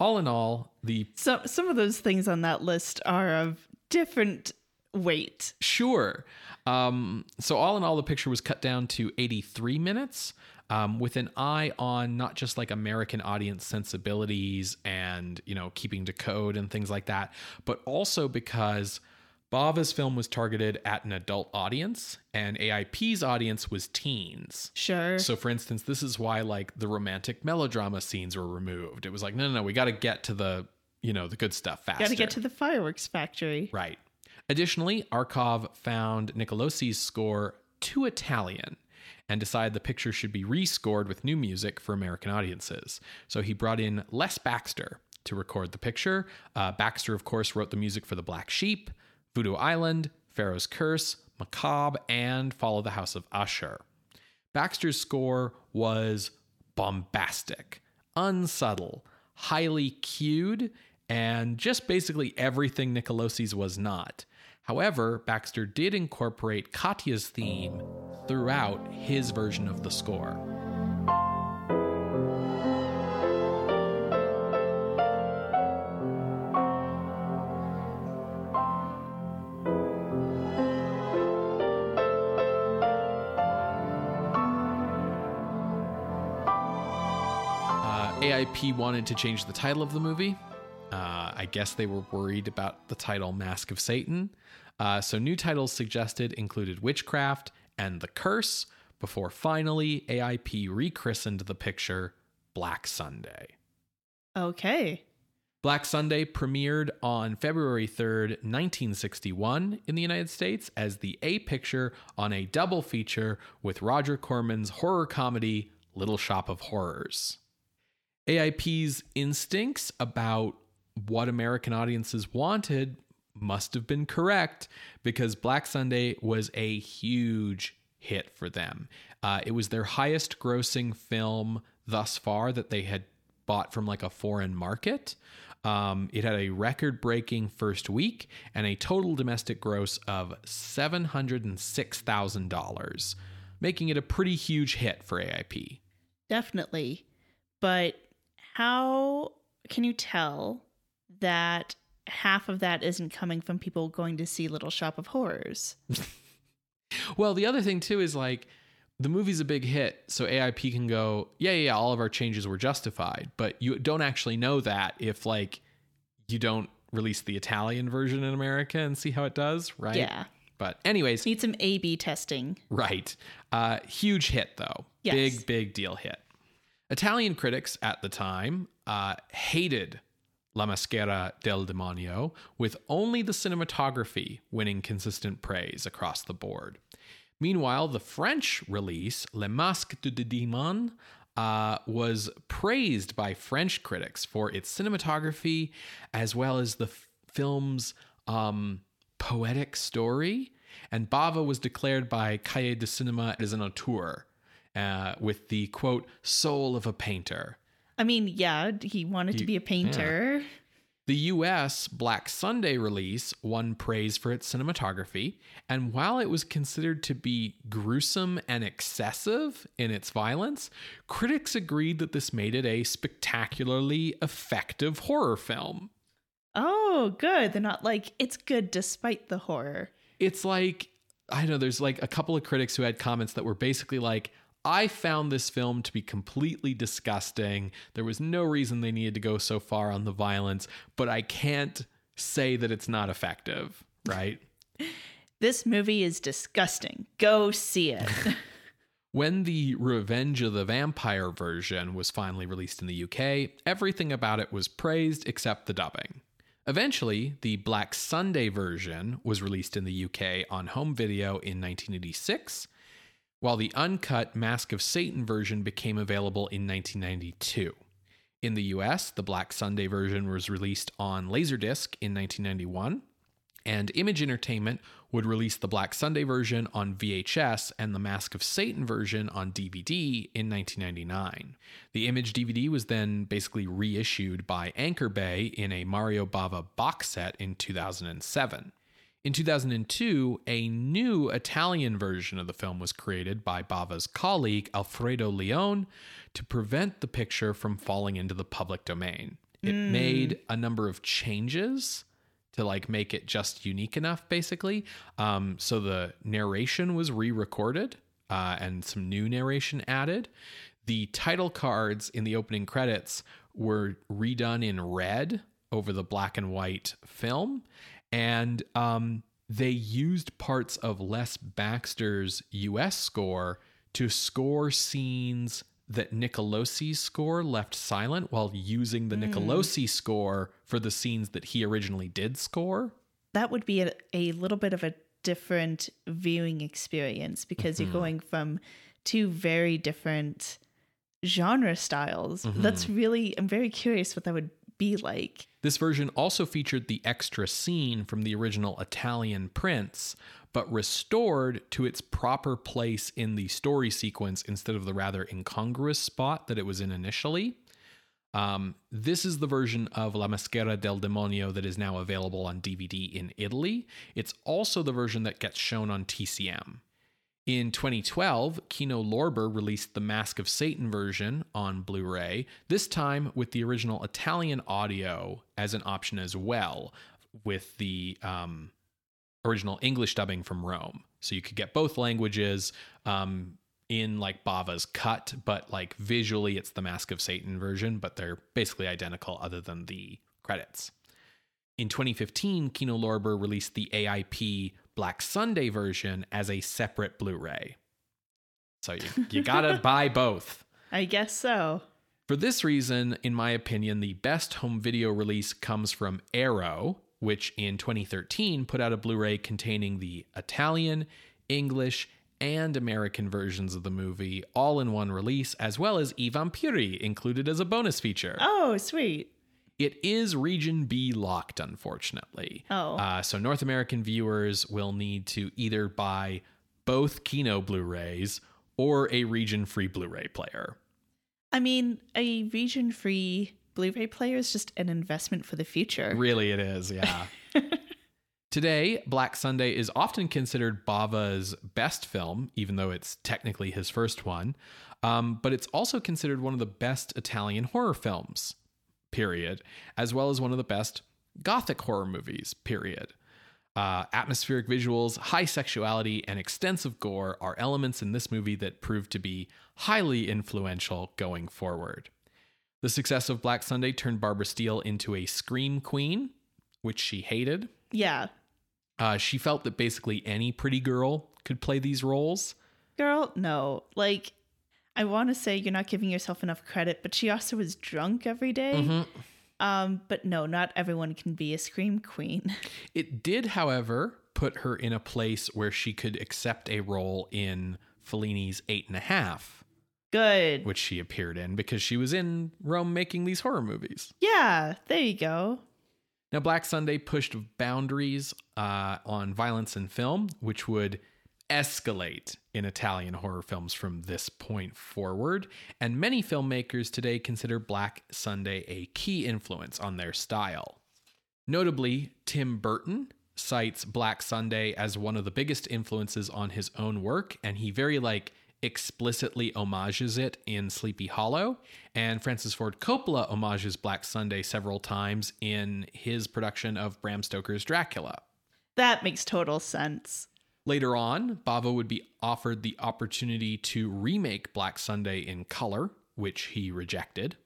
All in all, the So some of those things on that list are of different weight. Sure. Um, so all in all, the picture was cut down to 83 minutes, um, with an eye on not just like American audience sensibilities and you know keeping to code and things like that, but also because Bava's film was targeted at an adult audience and AIP's audience was teens. Sure. So, for instance, this is why like the romantic melodrama scenes were removed. It was like, no, no, no, we got to get to the you know the good stuff faster. Got to get to the fireworks factory. Right. Additionally, Arkoff found Nicolosi's score too Italian and decided the picture should be rescored with new music for American audiences. So he brought in Les Baxter to record the picture. Uh, Baxter, of course, wrote the music for The Black Sleep, Voodoo Island, Pharaoh's Curse, Macabre, and Fall of the House of Usher. Baxter's score was bombastic, unsubtle, highly cued, and just basically everything Nicolosi's was not. However, Baxter did incorporate Katya's theme throughout his version of the score. AIP wanted to change the title of the movie. Uh, I guess they were worried about the title Mask of Satan. Uh, so new titles suggested included Witchcraft and The Curse, before finally AIP rechristened the picture Black Sunday. Okay. Black Sunday premiered on February 3rd, 1961, in the United States as the A picture on a double feature with Roger Corman's horror comedy Little Shop of Horrors. AIP's instincts about what American audiences wanted must have been correct because Black Sunday was a huge hit for them. Uh, it was their highest grossing film thus far that they had bought from like a foreign market. Um, it had a record breaking first week and a total domestic gross of $706,000, making it a pretty huge hit for AIP. Definitely. But how can you tell that half of that isn't coming from people going to see Little Shop of Horrors? Well, the other thing too is like the movie's a big hit, so AIP can go, yeah, yeah, yeah, all of our changes were justified, but you don't actually know that if like you don't release the Italian version in America and see how it does, right? Yeah. But anyways, Need some A B testing. right. Uh huge hit though. Yes. Big big deal hit. Italian critics at the time uh hated La Maschera del Demonio, with only the cinematography winning consistent praise across the board. Meanwhile, the French release, Le Masque du Démon, uh, was praised by French critics for its cinematography as well as the f- film's um, poetic story. And Bava was declared by Cahiers du Cinema as an auteur, uh, with the quote, soul of a painter. I mean, yeah, he wanted to be a painter. The US Black Sunday release won praise for its cinematography, and while it was considered to be gruesome and excessive in its violence, critics agreed that this made it a spectacularly effective horror film. Oh, good. They're not like, it's good despite the horror. It's like, I know there's like a couple of critics who had comments that were basically like, I found this film to be completely disgusting. There was no reason they needed to go so far on the violence, but I can't say that it's not effective, right? This movie is disgusting. Go see it. When the Revenge of the Vampire version was finally released in the UK, everything about it was praised except the dubbing. Eventually, the Black Sunday version was released in the UK on home video in 1986, while the uncut Mask of Satan version became available in 1992. In the US, the Black Sunday version was released on Laserdisc in 1991, and Image Entertainment would release the Black Sunday version on VHS and the Mask of Satan version on DVD in 1999. The Image DVD was then basically reissued by Anchor Bay in a Mario Bava box set in 2007. In 2002, a new Italian version of the film was created by Bava's colleague Alfredo Leone to prevent the picture from falling into the public domain. It made a number of changes to like make it just unique enough basically. Um, so the narration was re-recorded uh, and some new narration added. The title cards in the opening credits were redone in red over the black and white film and um, they used parts of les baxter's us score to score scenes that Nicolosi's score left silent while using the hmm. Nicolosi score for the scenes that he originally did score. that would be a, a little bit of a different viewing experience because you're mm-hmm. going from two very different genre styles. That's mm-hmm. really, I'm very curious what that would be like. This version also featured the extra scene from the original Italian prints, but restored to its proper place in the story sequence instead of the rather incongruous spot that it was in initially. Um, this is the version of La Maschera del Demonio that is now available on DVD in Italy. It's also the version that gets shown on TCM. In 2012, Kino Lorber released the Mask of Satan version on Blu ray, this time with the original Italian audio as an option as well, with the um, original English dubbing from Rome. So you could get both languages um, in like Bava's cut, but like visually it's the Mask of Satan version, but they're basically identical other than the credits. In 2015, Kino Lorber released the AIP Black Sunday version as a separate Blu ray. So you, you gotta buy both. I guess so. For this reason, in my opinion, the best home video release comes from Arrow, which in 2013 put out a Blu ray containing the Italian, English, and American versions of the movie all in one release, as well as I Vampiri included as a bonus feature. Oh, sweet. It is region B locked, unfortunately. Oh. Uh, so North American viewers will need to either buy both Kino Blu rays or a region free Blu ray player. I mean, a region free Blu ray player is just an investment for the future. Really, it is, yeah. Today, Black Sunday is often considered Bava's best film, even though it's technically his first one. Um, but it's also considered one of the best Italian horror films, period, as well as one of the best Gothic horror movies, period. Uh, atmospheric visuals, high sexuality, and extensive gore are elements in this movie that prove to be highly influential going forward. The success of Black Sunday turned Barbara Steele into a scream queen, which she hated. Yeah. Uh, she felt that basically any pretty girl could play these roles. Girl, no. Like, I want to say you're not giving yourself enough credit, but she also was drunk every day. Um, but no, not everyone can be a scream queen. It did, however, put her in a place where she could accept a role in Fellini's Eight and a Half, Good. which she appeared in because she was in Rome making these horror movies. Yeah, there you go. Now, Black Sunday pushed boundaries uh, on violence in film, which would escalate in Italian horror films from this point forward. And many filmmakers today consider Black Sunday a key influence on their style. Notably, Tim Burton cites Black Sunday as one of the biggest influences on his own work, and he very like explicitly homages it in Sleepy Hollow. And Francis Ford Coppola homages Black Sunday several times in his production of Bram Stoker's Dracula. That makes total sense. Later on, Bava would be offered the opportunity to remake Black Sunday in color, which he rejected.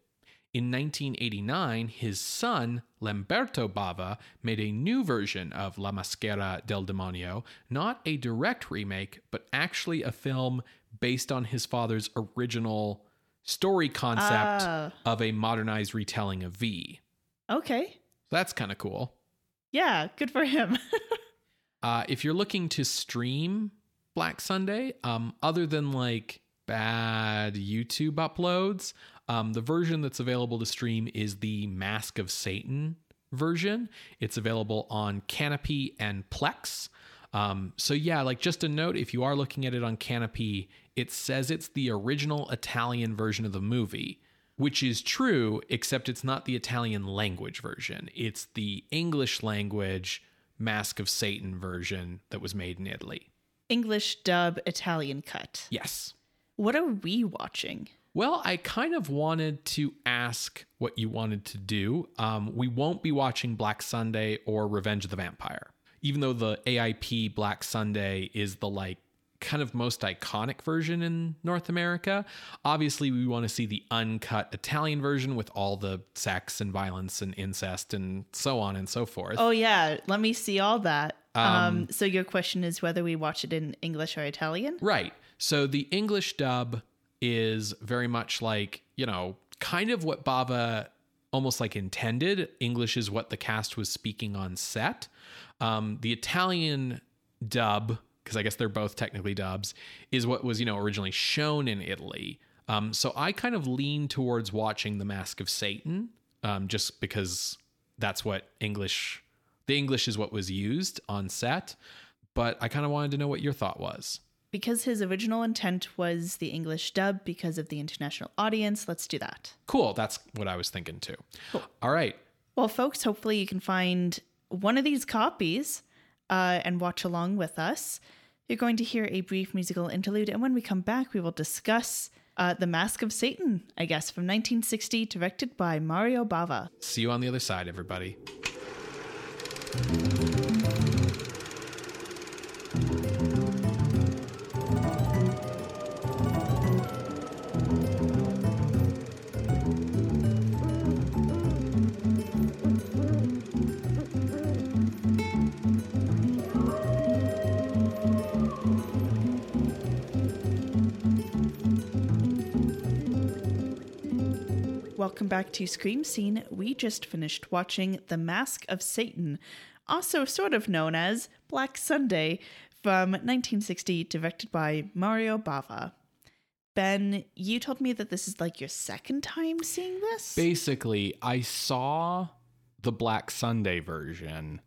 In 1989, his son, Lamberto Bava, made a new version of La Maschera del Demonio, not a direct remake, but actually a film based on his father's original story concept Ah. of a modernized retelling of Viy. Okay. That's kind of cool. Yeah, good for him. Uh, if you're looking to stream Black Sunday, um, other than like bad YouTube uploads, um, the version that's available to stream is the Mask of Satan version. It's available on Kanopy and Plex. Um, so yeah, like just a note, if you are looking at it on Kanopy, it says it's the original Italian version of the movie, which is true, except it's not the Italian language version. It's the English language Mask of Satan version that was made in Italy. English dub, Italian cut. Yes. What are we watching? Well, I kind of wanted to ask what you wanted to do. Um, we won't be watching Black Sunday or Revenge of the Vampire, even though the AIP Black Sunday is the like kind of most iconic version in North America. Obviously, we want to see the uncut Italian version with all the sex and violence and incest and so on and so forth. Oh yeah, let me see all that. Um, Um, so your question is whether we watch it in English or Italian? Right. So the English dub is very much like, you know, kind of what Bava almost like intended. English is what the cast was speaking on set. Um, the Italian dub, because I guess they're both technically dubs, is what was, you know, originally shown in Italy. Um, so I kind of lean towards watching The Mask of Satan, um, just because that's what English, the English is what was used on set. But I kind of wanted to know what your thought was. Because his original intent was the English dub because of the international audience, let's do that. Cool. That's what I was thinking too. All right. Well, folks, hopefully you can find one of these copies uh, and watch along with us. You're going to hear a brief musical interlude, and when we come back, we will discuss uh, The Mask of Satan, I guess, from 1960, directed by Mario Bava. See you on the other side, everybody. Welcome back to Scream Scene. We just finished watching The Mask of Satan, also sort of known as Black Sunday, from 1960, directed by Mario Bava. Ben, you told me that this is like your second time seeing this? Basically, I saw the Black Sunday version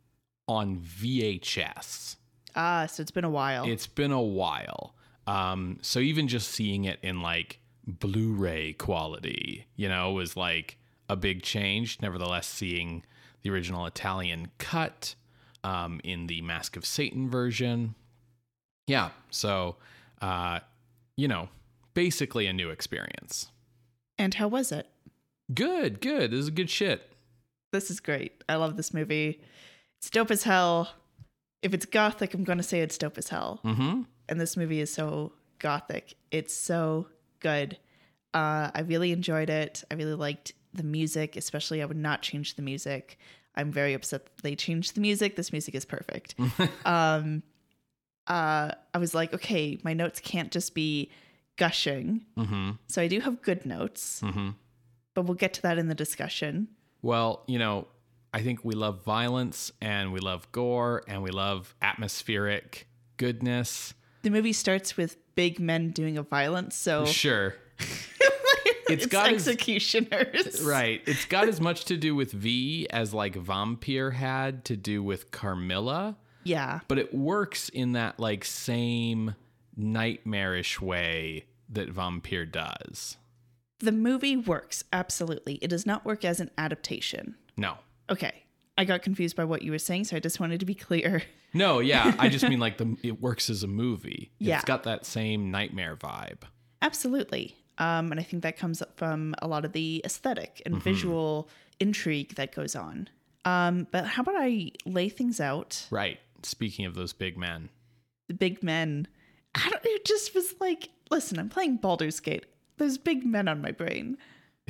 on VHS. ah, so it's been a while. It's been a while. Um, so even just seeing it in like Blu-ray quality, you know, was like a big change. Nevertheless, seeing the original Italian cut um, in the Mask of Satan version, yeah. So, uh, you know, basically a new experience. and how was it? Good, good. This is good shit. This is great. I love this movie. It's dope as hell. If it's gothic, I'm going to say it's dope as hell. Mm-hmm. and this movie is so gothic. It's so good. Uh, I really enjoyed it. I really liked the music, especially. I would not change the music. I'm very upset that they changed the music. This music is perfect. um, uh, I was like, okay, my notes can't just be gushing. Mm-hmm. So I do have good notes, Mm-hmm. but we'll get to that in the discussion. Well, you know, I think we love violence and we love gore and we love atmospheric goodness. The movie starts with big men doing a violence, so Sure. it's, got its- executioners. Right. It's got as much to do with Viy as like Vampyr had to do with Carmilla, Yeah. but it works in that like same nightmarish way that Vampyr does. The movie works, absolutely. It does not work as an adaptation. No. Okay. I got confused by what you were saying, so I just wanted to be clear. No, yeah, I just mean like the it works as a movie. Yeah. It's got that same nightmare vibe. Absolutely. Um, and I think that comes up from a lot of the aesthetic and visual intrigue that goes on. Um, but how about I lay things out? Right. Speaking of those big men. The big men. I don't, it just was like, listen, I'm playing Baldur's Gate. There's big men on my brain.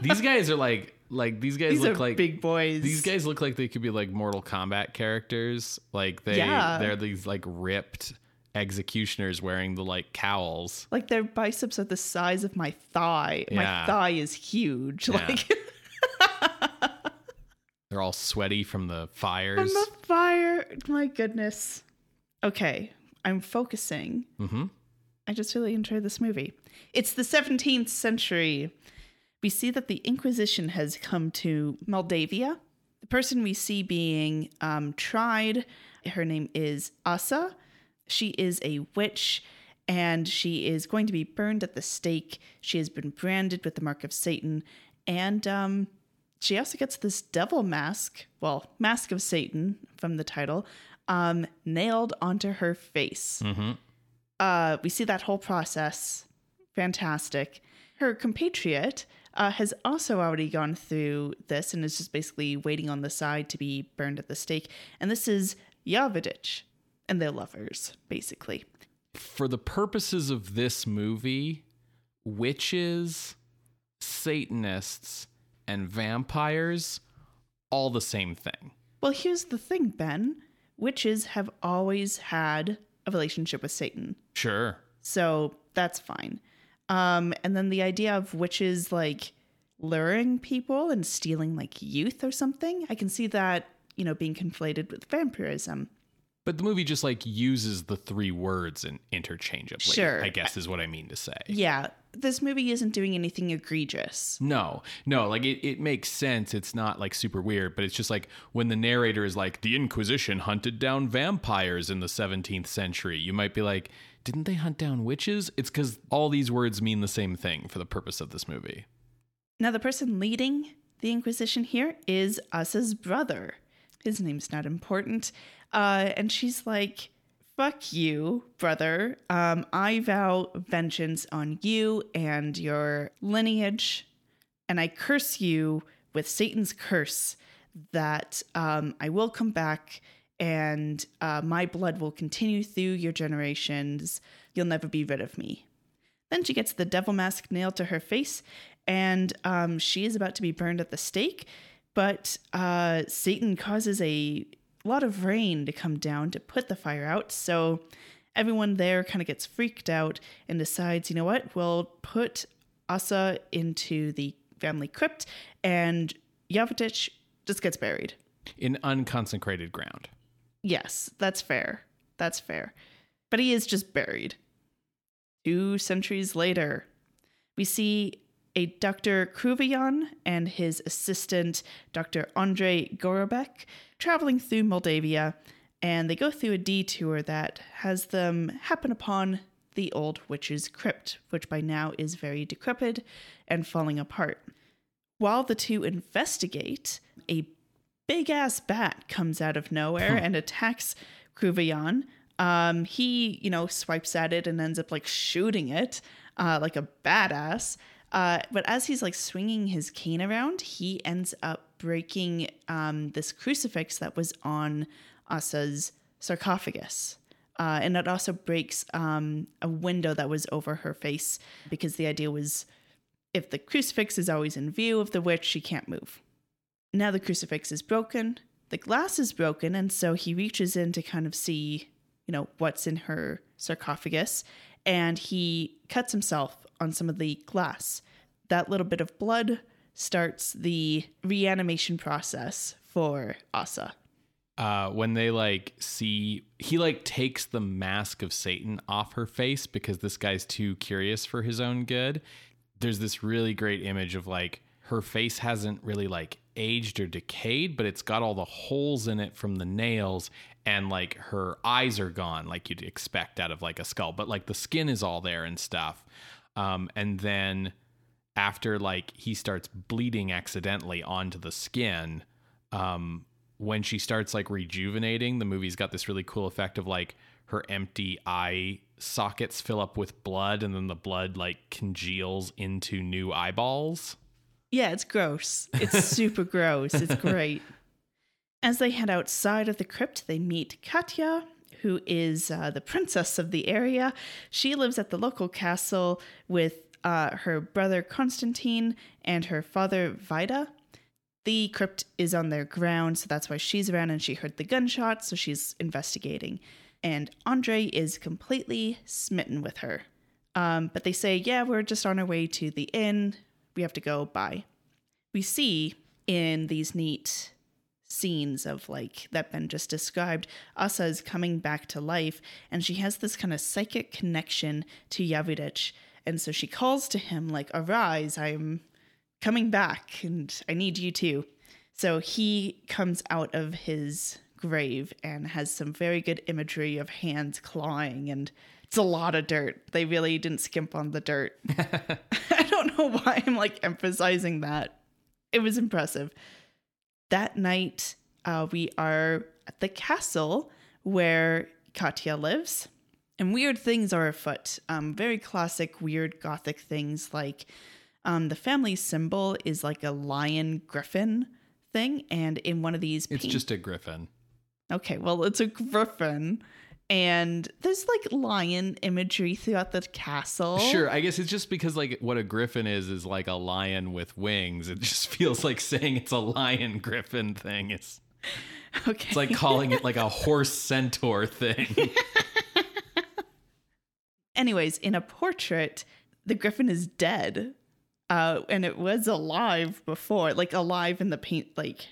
these guys are like like these guys These look are like big boys. these guys look like they could be like Mortal Kombat characters. Like they Yeah. they're these like ripped executioners wearing the like cowls. like their biceps are the size of my thigh. My thigh is huge. Yeah. Like They're all sweaty from the fires. from the fire. My goodness. Okay, I'm focusing. mm-hmm. I just really enjoyed this movie. It's the 17th century. We see that the Inquisition has come to Moldavia. The person we see being um, tried, her name is Asa. She is a witch and she is going to be burned at the stake. She has been branded with the mark of Satan. And um, she also gets this devil mask, well, Mask of Satan from the title, um, nailed onto her face Mm-hmm. uh, we see that whole process. Fantastic. Her compatriot uh, has also already gone through this and is just basically waiting on the side to be burned at the stake. And this is Yavidich and their lovers, basically. For the purposes of this movie, witches, Satanists, and vampires all the same thing. Well, here's the thing, Ben. Witches have always had a relationship with Satan. Sure. So that's fine. Um, and then the idea of witches like luring people and stealing like youth or something, I can see that, you know, being conflated with vampirism. But the movie just like uses the three words in interchangeably. Sure. I guess is what I mean to say. Yeah, this movie isn't doing anything egregious. No, no, like it, it makes sense. It's not like super weird, but it's just like when the narrator is like, the Inquisition hunted down vampires in the 17th century, you might be like, didn't they hunt down witches? It's because all these words mean the same thing for the purpose of this movie. Now, the person leading the Inquisition here is Asa's brother. His name's not important. Uh, and she's like, fuck you, brother. Um, I vow vengeance on you and your lineage, and I curse you with Satan's curse that um, I will come back and uh, my blood will continue through your generations. You'll never be rid of me. Then she gets the devil mask nailed to her face, and um, she is about to be burned at the stake. But uh, Satan causes a lot of rain to come down to put the fire out. So everyone there kind of gets freaked out and decides, you know what, we'll put Asa into the family crypt, and Yavidich just gets buried. In unconsecrated ground. Yes, that's fair. That's fair. But he is just buried. Two centuries later, we see a Dr. Kruvian and his assistant, Dr. Andrei Gorobec, traveling through Moldavia, and they go through a detour that has them happen upon the old witch's crypt, which by now is very decrepit and falling apart. While the two investigate, a big ass bat comes out of nowhere and attacks Kruvian. Um, he, you know, swipes at it and ends up like shooting it uh, like a badass. Uh, but as he's like swinging his cane around, he ends up breaking um, this crucifix that was on Asa's sarcophagus. Uh, and it also breaks um, a window that was over her face because the idea was if the crucifix is always in view of the witch, she can't move. Now the crucifix is broken, the glass is broken, and so he reaches in to kind of see, you know, what's in her sarcophagus, and he cuts himself on some of the glass. That little bit of blood starts the reanimation process for Asa. uh, when they like see he like takes the mask of Satan off her face because this guy's too curious for his own good. There's this really great image of like her face hasn't really like aged or decayed, but it's got all the holes in it from the nails and like her eyes are gone like you'd expect out of like a skull, but like the skin is all there and stuff. Um, and then after like he starts bleeding accidentally onto the skin, um, when she starts like rejuvenating, the movie's got this really cool effect of like her empty eye sockets fill up with blood and then the blood like congeals into new eyeballs. Yeah, it's gross. It's super gross. It's great. As they head outside of the crypt, they meet Katya, who is uh, the princess of the area. She lives at the local castle with uh, her brother Constantine and her father Vida. The crypt is on their ground, so that's why she's around and she heard the gunshots, so she's investigating. And Andre is completely smitten with her. Um, but they say, yeah, we're just on our way to the inn. We have to go. by. We see in these neat scenes of like that Ben just described, Asa is coming back to life and she has this kind of psychic connection to Yavidich. And so she calls to him, like, arise, I'm coming back and I need you too. So he comes out of his grave and has some very good imagery of hands clawing and it's a lot of dirt. They really didn't skimp on the dirt. I don't know why I'm like emphasizing that. It was impressive. That night, uh, we are at the castle where Katya lives, and weird things are afoot. Um, very classic, weird gothic things like um, the family symbol is like a lion griffin thing, and in one of these, It's paint- just a griffin. Okay, well, it's a griffin. And there's like lion imagery throughout the castle. Sure, I guess it's just because like what a griffin is is like a lion with wings. It just feels like saying it's a lion griffin thing. It's Okay. it's like calling it like a horse centaur thing. Anyways, in a portrait, the griffin is dead. Uh, and it was alive before, like alive in the paint, like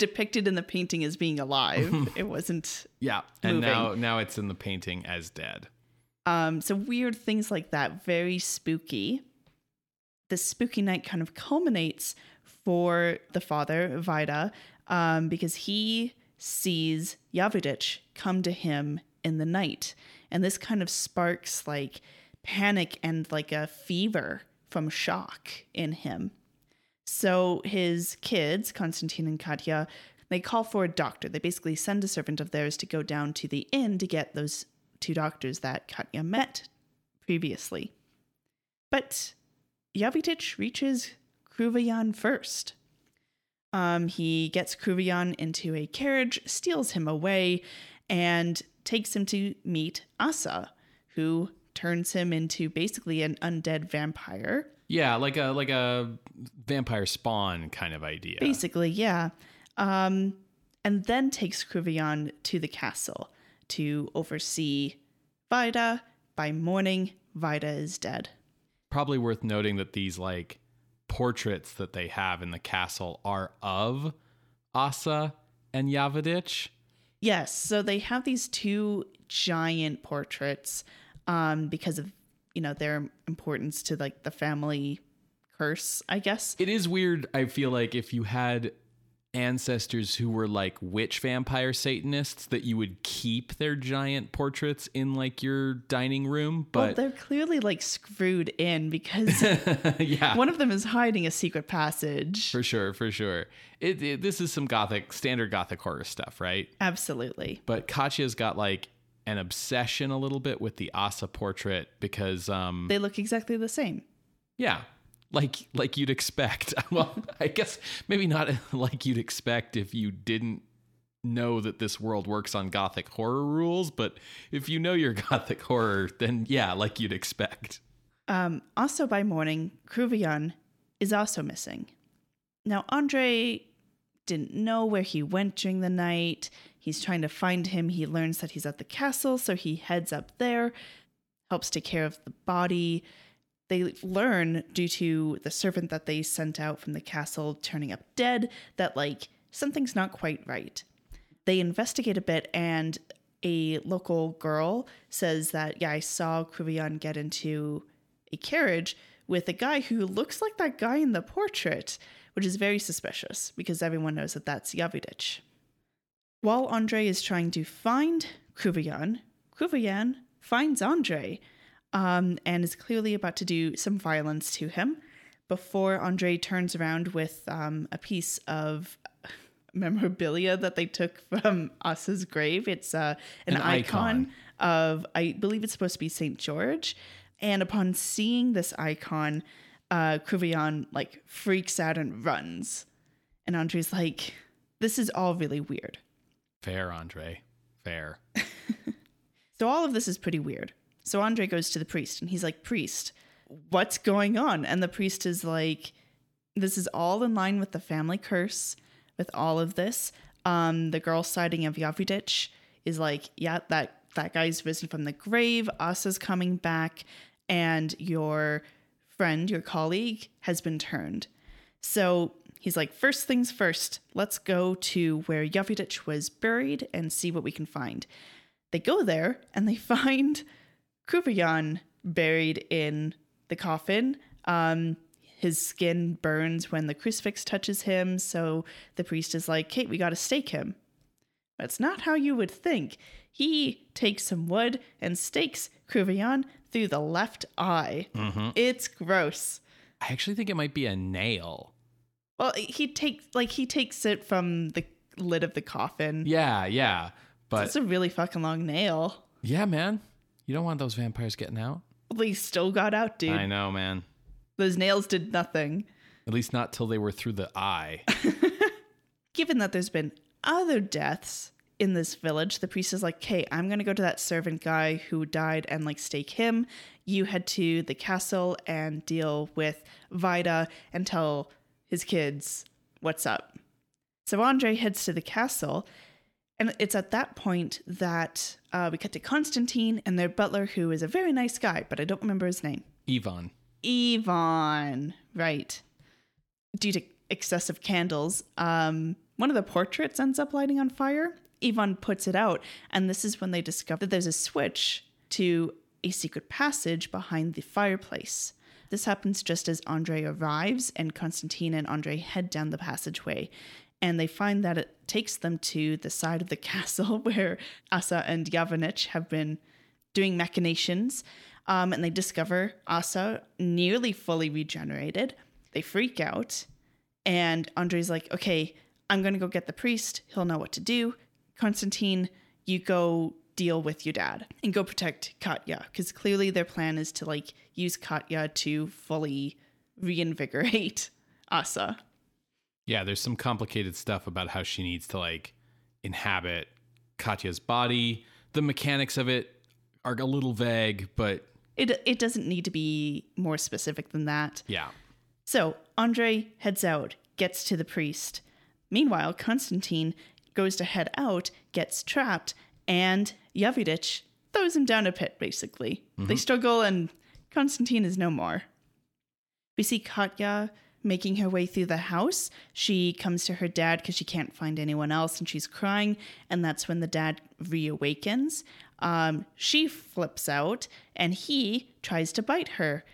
depicted in the painting as being alive. it wasn't. yeah, and Moving. now now it's in the painting as dead. Um, so weird things like that, very spooky. The spooky night kind of culminates for the father, Vida, um, because he sees Yavidich come to him in the night. And this kind of sparks like panic and like a fever from shock in him. So his kids, Konstantin and Katya, they call for a doctor. They basically send a servant of theirs to go down to the inn to get those two doctors that Katya met previously. But Yavidich reaches Kruvayan first. Um, he gets Kruvayan into a carriage, steals him away, and takes him to meet Asa, who turns him into basically an undead vampire. Yeah, like a like a vampire spawn kind of idea. Basically, yeah. Um, and then takes Kruvian to the castle to oversee Vida. By morning, Vida is dead. Probably worth noting that these like portraits that they have in the castle are of Asa and Yavidich. Yes, so they have these two giant portraits um, because of you know their importance to like the family curse, I guess. It is weird, I feel like, if you had ancestors who were like witch vampire satanists that you would keep their giant portraits in like your dining room Well, but they're clearly like screwed in because yeah one of them is hiding a secret passage. for sure for sure it, it, this is some gothic standard gothic horror stuff right Absolutely. but katya's got like an obsession a little bit with the asa portrait because um They look exactly the same. Yeah. Like like you'd expect. Well, I guess maybe not like you'd expect if you didn't know that this world works on gothic horror rules, but if you know your gothic horror, then yeah, like you'd expect. Um, also by morning, Kruvian is also missing. Now, Andre didn't know where he went during the night. He's trying to find him. He learns that he's at the castle, so he heads up there, helps take care of the body. They learn, due to the servant that they sent out from the castle turning up dead, that like something's not quite right. They investigate a bit, and a local girl says that, yeah, I saw Kruvian get into a carriage with a guy who looks like that guy in the portrait, which is very suspicious because everyone knows that that's Yavidich. While Andre is trying to find Kruvian, Kruvian finds Andre um, and is clearly about to do some violence to him before Andre turns around with um, a piece of memorabilia that they took from Asa's grave. It's uh, an, An icon, icon. of, I believe it's supposed to be St. George. And upon seeing this icon, uh, Kruvian like freaks out and runs. And Andre's like, this is all really weird. Fair, Andre. Fair. So all of this is pretty weird. So Andre goes to the priest and he's like, Priest, what's going on? And the priest is like, this is all in line with the family curse, with all of this. Um, the girl sighting of Yavidich is like, yeah, that that guy's risen from the grave. Asa's coming back, and your friend, your colleague, has been turned. So he's like, first things first, let's go to where Yavidich was buried and see what we can find. They go there and they find Kuvayan buried in the coffin. Um, his skin burns when the crucifix touches him, so the priest is like, Kate, we gotta stake him. That's not how you would think. He takes some wood and stakes Kuvayan through the left eye. It's gross. I actually think it might be a nail. Well, he takes like he takes it from the lid of the coffin. Yeah, yeah. But It's a really fucking long nail. yeah, man. You don't want those vampires getting out. They still got out, dude. I know, man. Those nails did nothing. At least not till they were through the eye. Given that there's been other deaths in this village, the priest is like, "Okay, I'm gonna go to that servant guy who died and like stake him. You head to the castle and deal with Vida and tell his kids what's up." So Andre heads to the castle, and it's at that point that uh, we cut to Constantine and their butler, who is a very nice guy, but I don't remember his name. Ivan. Ivan, right. Due to excessive candles, um, one of the portraits ends up lighting on fire. Ivan puts it out, and this is when they discover that there's a switch to a secret passage behind the fireplace. This happens just as Andre arrives, and Constantine and Andre head down the passageway. And they find that it takes them to the side of the castle where Asa and Yavidich have been doing machinations. Um, and they discover Asa nearly fully regenerated. They freak out. And Andre's like, okay, I'm going to go get the priest. He'll know what to do. Constantine, you go deal with your dad and go protect Katya. Because clearly their plan is to like use Katya to fully reinvigorate Asa. Yeah, there's some complicated stuff about how she needs to like inhabit Katya's body. The mechanics of it are a little vague, but It, it doesn't need to be more specific than that. yeah. So Andre heads out, gets to the priest. Meanwhile, Constantine goes to head out, gets trapped, and Yavidich throws him down a pit, basically. They struggle, and Constantine is no more. We see Katya making her way through the house. She comes to her dad because she can't find anyone else and she's crying. And that's when the dad reawakens. Um, she flips out and he tries to bite her.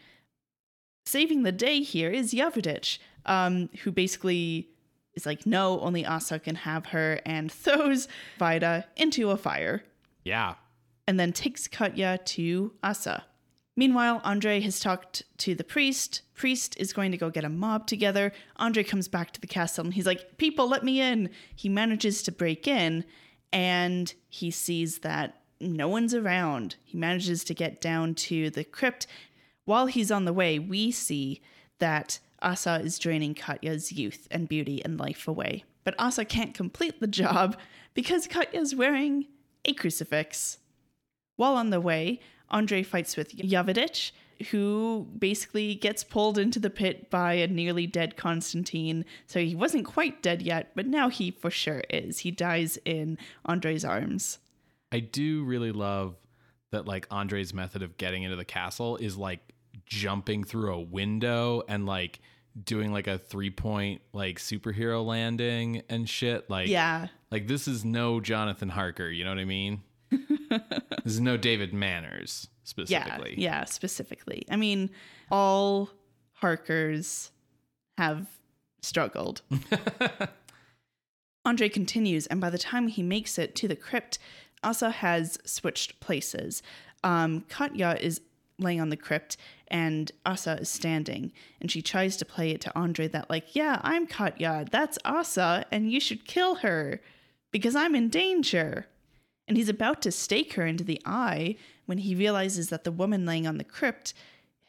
Saving the day here is Yavidich, um, who basically is like, no, only Asa can have her, and throws Vida into a fire Yeah. and then takes Katya to Asa. Meanwhile, Andre has talked to the priest. Priest is going to go get a mob together. Andre comes back to the castle and he's like, People, let me in. He manages to break in and he sees that no one's around. He manages to get down to the crypt. While he's on the way, we see that Asa is draining Katya's youth and beauty and life away. But Asa can't complete the job because Katya's wearing a crucifix. While on the way, Andre fights with Yavidich, who basically gets pulled into the pit by a nearly dead Constantine. So he wasn't quite dead yet, but now he for sure is. He dies in Andre's arms. I do really love that like Andre's method of getting into the castle is like jumping through a window and like doing like a three point like superhero landing and shit. Like Yeah. like this is no Jonathan Harker, you know what I mean? this is no David Manners Yeah. specifically. Yeah, specifically. I mean, all Harkers have struggled. Andre continues, and by the time he makes it to the crypt, Asa has switched places. Um, Katya is laying on the crypt, and Asa is standing, and she tries to play it to Andre that, like, yeah, I'm Katya, that's Asa, and you should kill her because I'm in danger. And he's about to stake her into the eye when he realizes that the woman laying on the crypt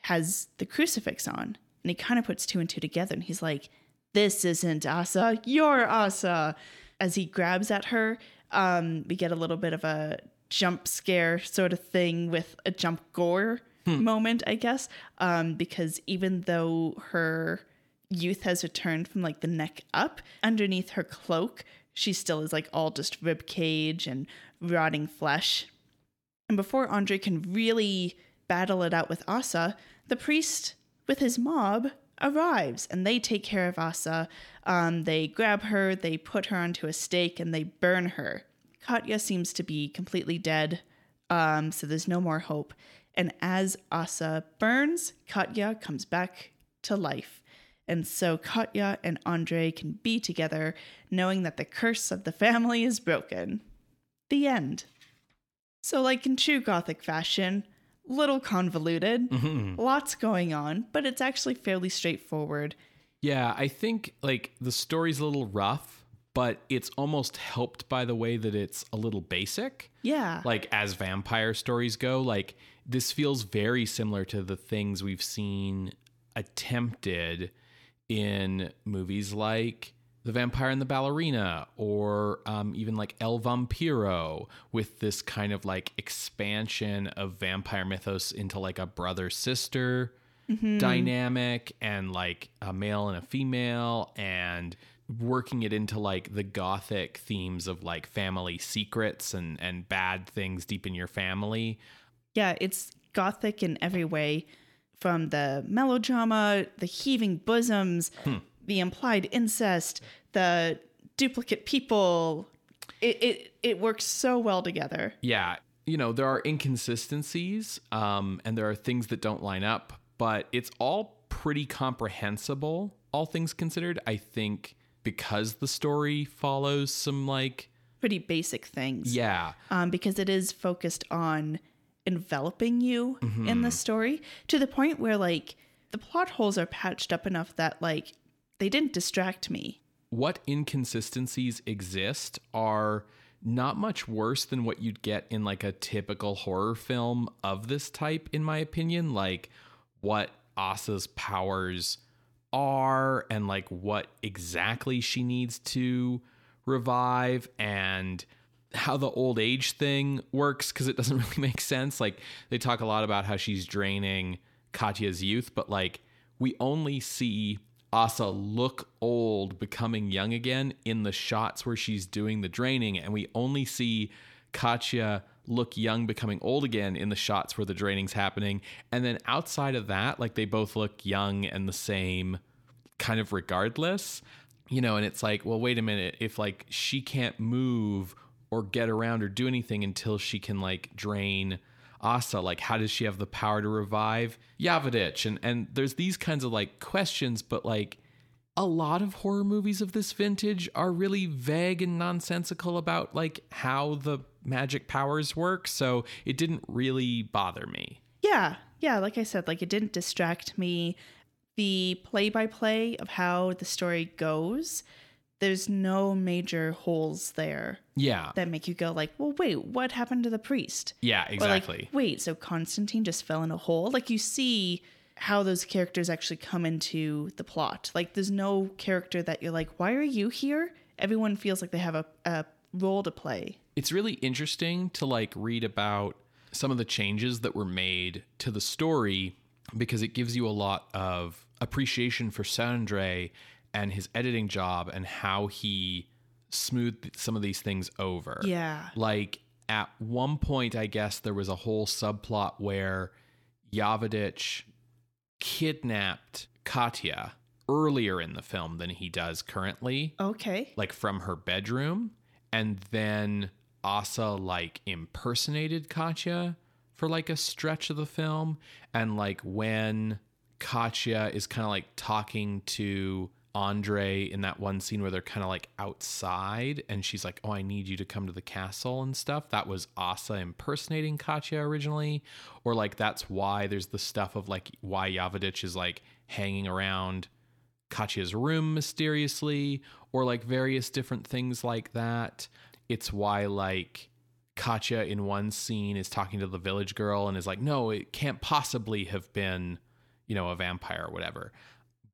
has the crucifix on. And he kind of puts two and two together and he's like, This isn't Asa, you're Asa. As he grabs at her, um, we get a little bit of a jump scare sort of thing with a jump gore moment, I guess, um, because even though her youth has returned from like the neck up, underneath her cloak, she still is like all just rib cage and rotting flesh. And before Andre can really battle it out with Asa, the priest with his mob arrives and they take care of Asa. Um, they grab her, they put her onto a stake, and they burn her. Katya seems to be completely dead, um, so there's no more hope. And as Asa burns, Katya comes back to life. And so Katya and Andre can be together, knowing that the curse of the family is broken. The end. So, like in true Gothic fashion, little convoluted, mm-hmm. lots going on, but it's actually fairly straightforward. Yeah, I think like the story's a little rough, but it's almost helped by the way that it's a little basic. Yeah. Like as vampire stories go, like this feels very similar to the things we've seen attempted in movies like The Vampire and the Ballerina or um, even like El Vampiro with this kind of like expansion of vampire mythos into like a brother sister dynamic and like a male and a female and working it into like the gothic themes of like family secrets and and bad things deep in your family yeah, it's gothic in every way from the melodrama, the heaving bosoms, the implied incest, the duplicate people. It, it it works so well together. yeah you know there are inconsistencies um and there are things that don't line up but it's all pretty comprehensible all things considered i think because the story follows some like Pretty basic things. yeah um, because it is focused on enveloping you in the mm-hmm. story to the point where like the plot holes are patched up enough that like they didn't distract me. what inconsistencies exist are not much worse than what you'd get in like a typical horror film of this type in my opinion like what Asa's powers are and like what exactly she needs to revive and how the old age thing works because it doesn't really make sense. Like they talk a lot about how she's draining Katya's youth but like we only see Asa look old becoming young again in the shots where she's doing the draining and we only see Katya look young becoming old again in the shots where the draining's happening. And then outside of that like they both look young and the same kind of regardless you know and it's like well wait a minute. If like she can't move or get around or do anything until she can like drain Asa like how does she have the power to revive Yavidich and and there's these kinds of like questions but like a lot of horror movies of this vintage are really vague and nonsensical about like how the magic powers work. So it didn't really bother me. Yeah, yeah, like I said, like it didn't distract me. The play by play of how the story goes, there's no major holes there yeah that make you go like, well, wait, what happened to the priest? yeah exactly like, wait, so Constantine just fell in a hole? Like you see how those characters actually come into the plot. Like there's no character that you're like, why are you here? Everyone feels like they have a, a role to play. it's really interesting to like read about some of the changes that were made to the story because it gives you a lot of appreciation for Serandrei and his editing job and how he smoothed some of these things over. Yeah. Like at one point, I guess there was a whole subplot where Yavidich kidnapped Katya earlier in the film than he does currently Okay. like from her bedroom and then Asa like impersonated Katya for like a stretch of the film and like when Katya is kind of like talking to Andre in that one scene where they're kind of like outside and she's like, "Oh, I need you to come to the castle and stuff." That was Asa impersonating Katya originally or like that's why there's the stuff of like why Yavidich is like hanging around Katya's room mysteriously, or like various different things like that. It's why like Katya in one scene is talking to the village girl and is like, no, it can't possibly have been, you know, a vampire or whatever.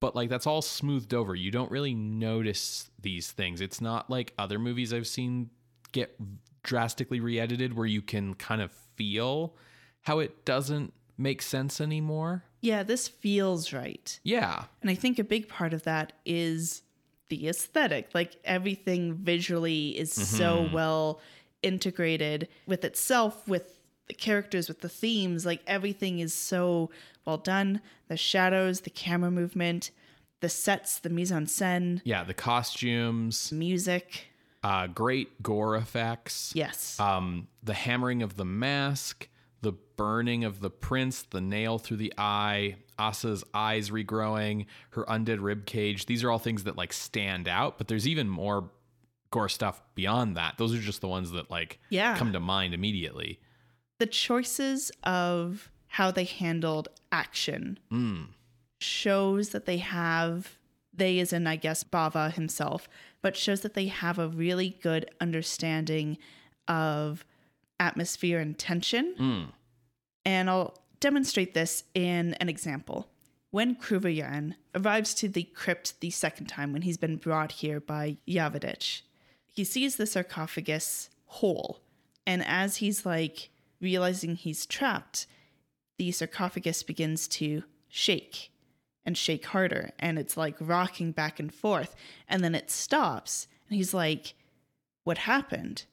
But like that's all smoothed over. You don't really notice these things. It's not like other movies I've seen get drastically re edited where you can kind of feel how it doesn't make sense anymore. Yeah, this feels right. Yeah. And I think a big part of that is the aesthetic. Like everything visually is so mm-hmm. well integrated with itself, with the characters, with the themes. Like everything is so well done. The shadows, the camera movement, the sets, the mise en scène, Yeah, the costumes, music. uh great gore effects. Yes. um, the hammering of the mask, the burning of the prince, the nail through the eye, Asa's eyes regrowing, her undead rib cage. These are all things that like stand out, but there's even more gore stuff beyond that. Those are just the ones that like Yeah. come to mind immediately. The choices of how they handled action Mm. shows that they have they as in i guess bava himself but shows that they have a really good understanding of atmosphere and tension Mm. and i'll demonstrate this in an example when Kruvayan arrives to the crypt the second time when he's been brought here by Yavidich, he sees the sarcophagus whole. And as he's like realizing he's trapped, the sarcophagus begins to shake and shake harder. And it's like rocking back and forth. And then it stops. And he's like, What happened?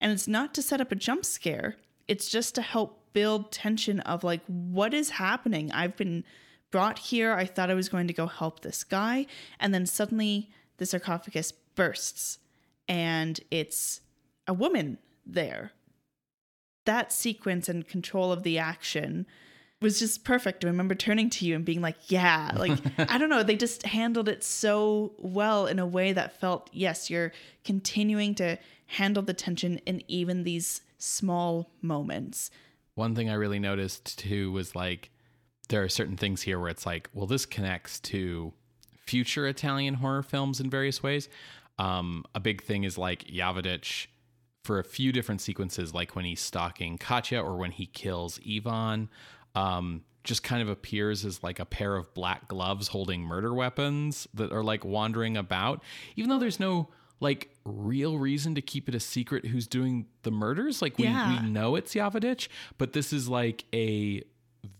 And it's not to set up a jump scare, it's just to help build tension of like, what is happening? I've been brought here. I thought I was going to go help this guy. And then suddenly the sarcophagus bursts and it's a woman there. That sequence and control of the action was just perfect. I remember turning to you and being like, yeah, like, I don't know. They just handled it so well in a way that felt, yes, you're continuing to handle the tension in even these small moments. One thing I really noticed too was like there are certain things here where it's like, well, this connects to future Italian horror films in various ways. Um, a big thing is like Yavidich for a few different sequences, like when he's stalking Katya or when he kills Ivan, um, just kind of appears as like a pair of black gloves holding murder weapons that are like wandering about, even though there's no like real reason to keep it a secret who's doing the murders. Like we, Yeah. we know it's Yavidich, but this is like a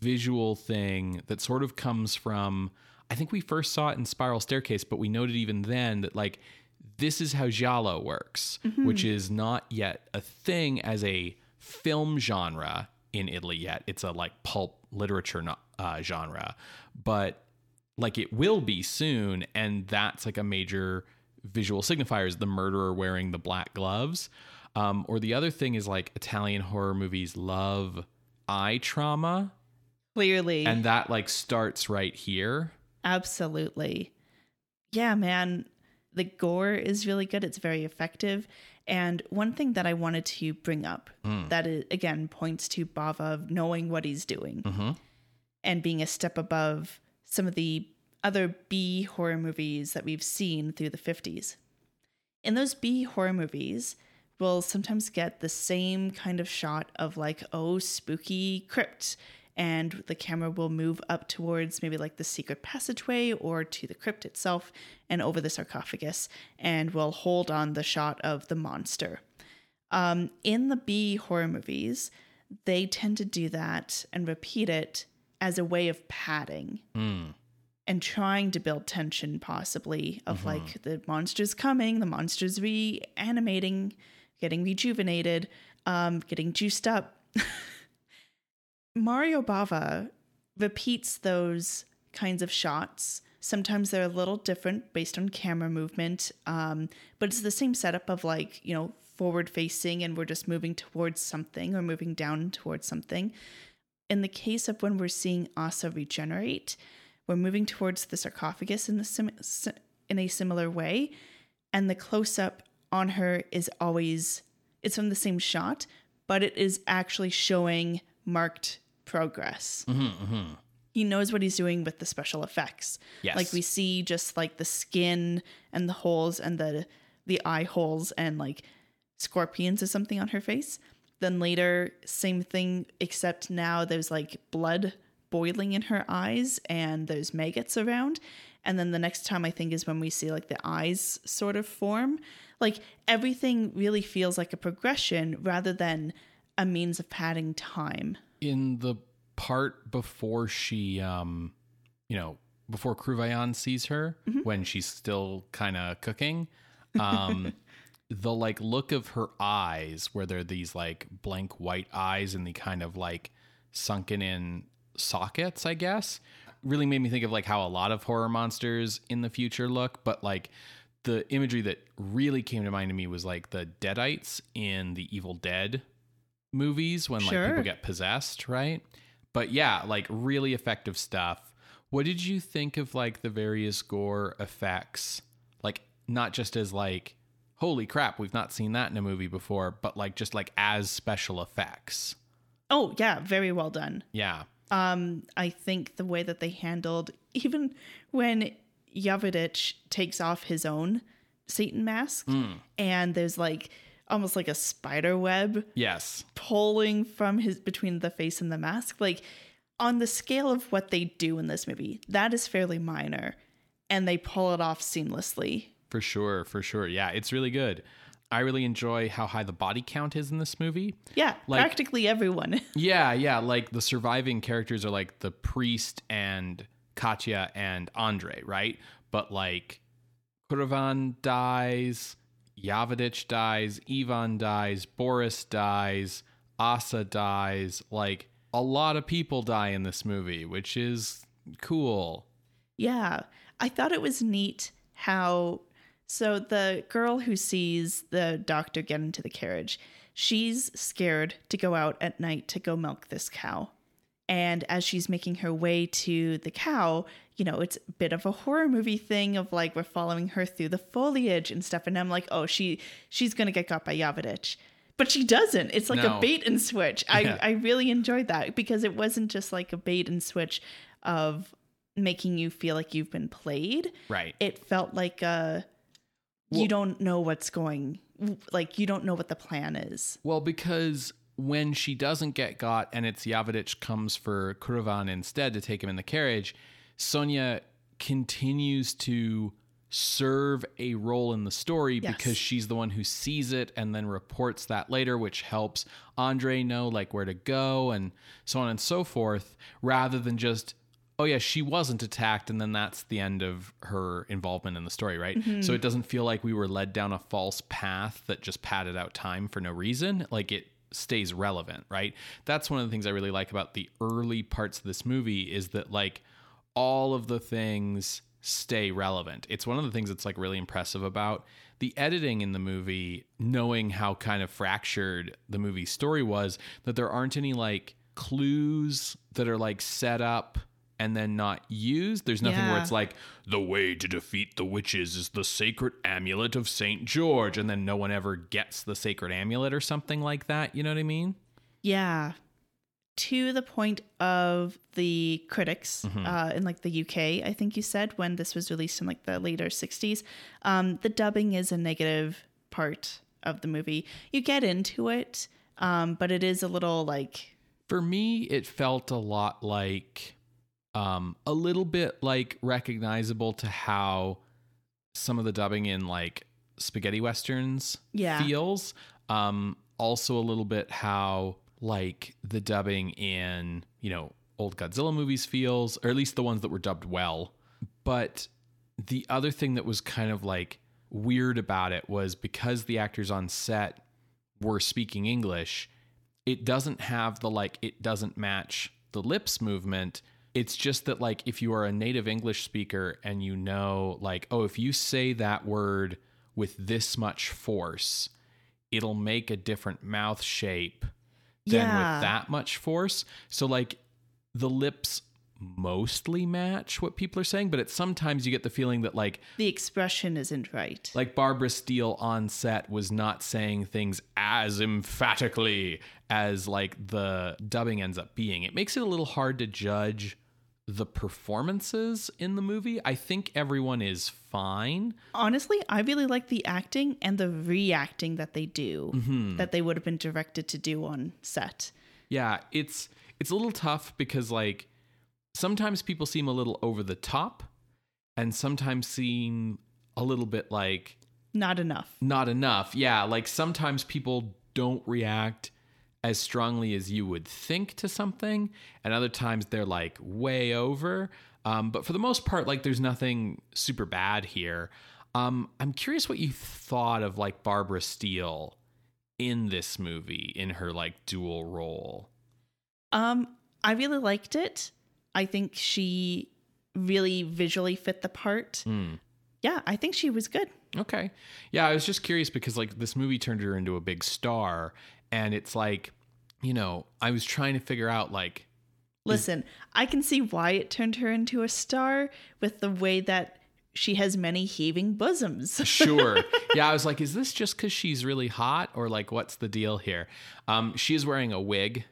visual thing that sort of comes from I think we first saw it in Spiral Staircase, but we noted even then that like this is how giallo works, which is not yet a thing as a film genre in Italy yet. It's a like pulp literature uh, genre, but like it will be soon, and that's like a major visual signifier is the murderer wearing the black gloves. Um, or the other thing is like Italian horror movies love eye trauma, Clearly. and that like starts right here. Absolutely. Yeah, man. The gore is really good. It's very effective. And one thing that I wanted to bring up hmm. that is, again points to Bava of knowing what he's doing mm-hmm. and being a step above some of the other B horror movies that we've seen through the 50s. In those B horror movies, we'll sometimes get the same kind of shot of like, oh, spooky crypt. And the camera will move up towards maybe like the secret passageway or to the crypt itself and over the sarcophagus. And we'll hold on the shot of the monster. Um, in the B horror movies, they tend to do that and repeat it as a way of padding and trying to build tension, possibly, of like the monster's coming, the monster's reanimating, getting rejuvenated, um, getting juiced up. Mario Bava repeats those kinds of shots. Sometimes they're a little different based on camera movement, um, but it's the same setup of like, you know, forward facing and we're just moving towards something or moving down towards something. In the case of when we're seeing Asa regenerate, we're moving towards the sarcophagus in, the sim- in a similar way. And the close up on her is always, it's from the same shot, but it is actually showing marked progress. Mm-hmm, mm-hmm. He knows what he's doing with the special effects. Yes. Like we see just like the skin and the holes and the the eye holes and like scorpions or something on her face. Then later, same thing, except now there's like blood boiling in her eyes and there's maggots around. And then the next time I think is when we see like the eyes sort of form. Like everything really feels like a progression rather than a means of padding time. In the part before she um you know before Kruvayan sees her when she's still kind of cooking um the like look of her eyes where they're these like blank white eyes and the kind of like sunken in sockets i guess really made me think of like how a lot of horror monsters in the future look but like the imagery that really came to mind to me was like the deadites in the evil dead movies when like people get possessed right? But yeah like really effective stuff. What did you think of like the various gore effects? Like not just as like holy crap we've not seen that in a movie before but like just like as special effects. Oh, yeah, very well done. yeah. Um, I think the way that they handled even when Yavidich takes off his own Satan mask and there's like almost like a spider web yes pulling from his between the face and the mask. Like on the scale of what they do in this movie, that is fairly minor. And they pull it off seamlessly. for sure for sure yeah it's really good i really enjoy how high the body count is in this movie Yeah, Like- practically everyone. Yeah, yeah. Like the surviving characters are like the priest and Katya and Andre, right? But like Kuravan dies, Yavidich dies, Ivan dies, Boris dies, Asa dies. Like a lot of people die in this movie, which is cool. Yeah. I thought it was neat how so the girl who sees the doctor get into the carriage, she's scared to go out at night to go milk this cow. And as she's making her way to the cow, you know, it's a bit of a horror movie thing of like we're following her through the foliage and stuff. And I'm like, oh, she she's gonna get got by Yavidich. But she doesn't. It's like No. a bait and switch. I, Yeah. I really enjoyed that because it wasn't just like a bait and switch of making you feel like you've been played. Right. It felt like uh Well- you don't know what's going like you don't know what the plan is. Well, because when she doesn't get got and it's Yavidich comes for Kuravan instead to take him in the carriage, Sonia continues to serve a role in the story Yes. because she's the one who sees it and then reports that later, which helps Andre know like where to go and so on and so forth, rather than just oh yeah, she wasn't attacked, and then that's the end of her involvement in the story, right? Mm-hmm. So it doesn't feel like we were led down a false path that just padded out time for no reason. Like it stays relevant, right? That's one of the things I really like about the early parts of this movie is that like all of the things stay relevant. It's one of the things that's like really impressive about the editing in the movie, knowing how kind of fractured the movie story was, that there aren't any like clues that are like set up and then not used. There's nothing where it's like the way to defeat the witches is the sacred amulet of St. George and then no one ever gets the sacred amulet or something like that, you know what I mean? Yeah. To the point of the critics uh, in like the UK, I think you said when this was released in like the later 60s, um, the dubbing is a negative part of the movie. You get into it, um, but it is a little like For me, it felt a lot like um a little bit like recognizable to how some of the dubbing in like spaghetti westerns Yeah. feels. Um also a little bit how like the dubbing in, you know, old Godzilla movies feels, or at least the ones that were dubbed well. But the other thing that was kind of like weird about it was because the actors on set were speaking English, it doesn't have the like it doesn't match the lips movement. It's just that like if you are a native English speaker and you know like oh if you say that word with this much force, it'll make a different mouth shape than Yeah. with that much force. So like the lips mostly match what people are saying, but it's sometimes you get the feeling that like the expression isn't right. like Barbara Steele on set was not saying things as emphatically as like the dubbing ends up being. It makes it a little hard to judge the performances in the movie. I think everyone is fine. Honestly, I really like the acting and the reacting that they do mm-hmm. that they would have been directed to do on set. Yeah, it's it's a little tough because like sometimes people seem a little over the top and sometimes seem a little bit like Not enough. not enough. Yeah, like sometimes people don't react as strongly as you would think to something, and other times they're like way over. Um, but for the most part, like there's nothing super bad here. Um, I'm curious what you thought of like Barbara Steele in this movie in her like dual role. Um, I really liked it. I think she really visually fit the part. Hmm. Yeah, I think she was good. Okay. Yeah, I was just curious because like this movie turned her into a big star and it's like, you know, I was trying to figure out like Listen, I can see why it turned her into a star with the way that she has many heaving bosoms. sure. Yeah, I was like, is this just cuz she's really hot or like what's the deal here? Um she is wearing a wig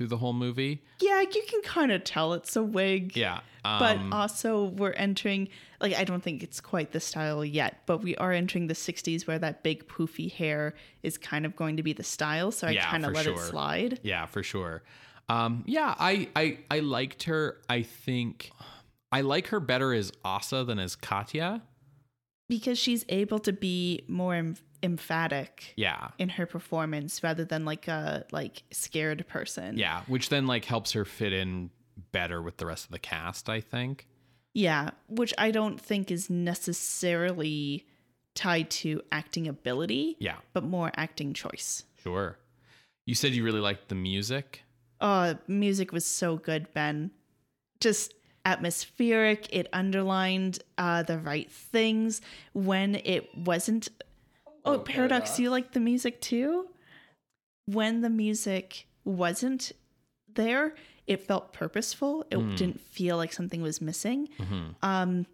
through the whole movie. yeah, you can kind of tell it's a wig. Yeah. Um, But also, we're entering, like, I don't think it's quite the style yet, but we are entering the 60s where that big poofy hair is kind of going to be the style. So I Yeah, kind of let it slide. Yeah, for sure. Um, yeah, I, I I liked her. I think I like her better as Asa than as Katya. because she's able to be more emphatic Yeah, in her performance rather than like a like scared person. yeah, which then like helps her fit in better with the rest of the cast. I think. Yeah, which I don't think is necessarily tied to acting ability, Yeah, but more acting choice. sure. You said you really liked the music. Oh, music was so good, Ben. Just atmospheric. It underlined uh, the right things when it wasn't. Oh, Paradox, you like the music too? When the music wasn't there, it felt purposeful. It didn't feel like something was missing. Um,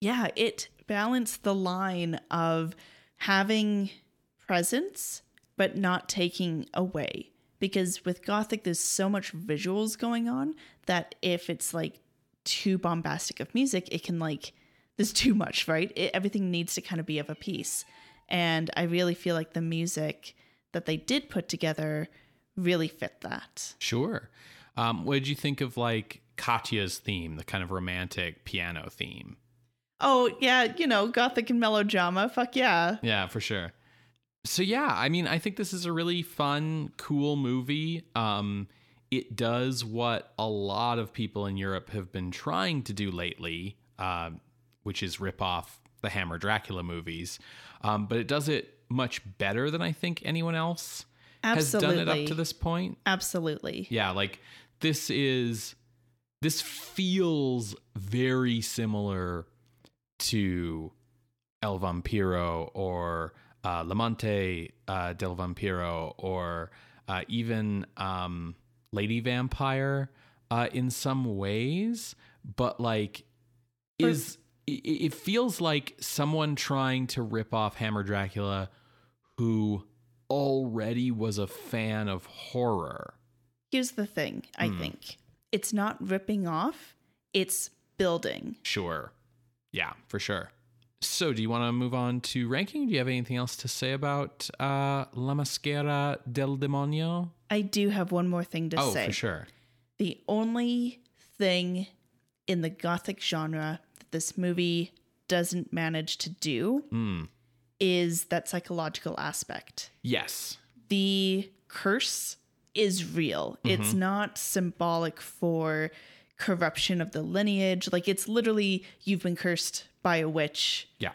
yeah, it balanced the line of having presence but not taking away. Because with Gothic, there's so much visuals going on that if it's like too bombastic of music, it can like, there's too much, right? It, everything needs to kind of be of a piece. And I really feel like the music that they did put together really fit that. Sure. Um, what did you think of like Katya's theme, the kind of romantic piano theme? Oh, yeah, you know, Gothic and melodrama. Fuck yeah. Yeah, for sure. So yeah, I mean, I think this is a really fun, cool movie. Um, it does what a lot of people in Europe have been trying to do lately, uh, which is rip off the Hammer Dracula movies. Um, but it does it much better than I think anyone else has done it up to this point. Absolutely. Yeah, like this is this feels very similar to El Vampiro or uh, L'Amante uh, del Vampiro or uh, even um, Lady Vampire uh, in some ways, but like is it, it feels like someone trying to rip off Hammer Dracula who already was a fan of horror. Here's the thing, I Hmm. think. It's not ripping off, it's building. Sure. Yeah, for sure. So, do you want to move on to ranking? Do you have anything else to say about uh, La Maschera del Demonio? I do have one more thing to oh, say. for sure. The only thing in the gothic genre this movie doesn't manage to do Mm. is that psychological aspect. Yes. The curse is real. Mm-hmm. It's not symbolic for corruption of the lineage. Like it's literally you've been cursed by a witch Yeah.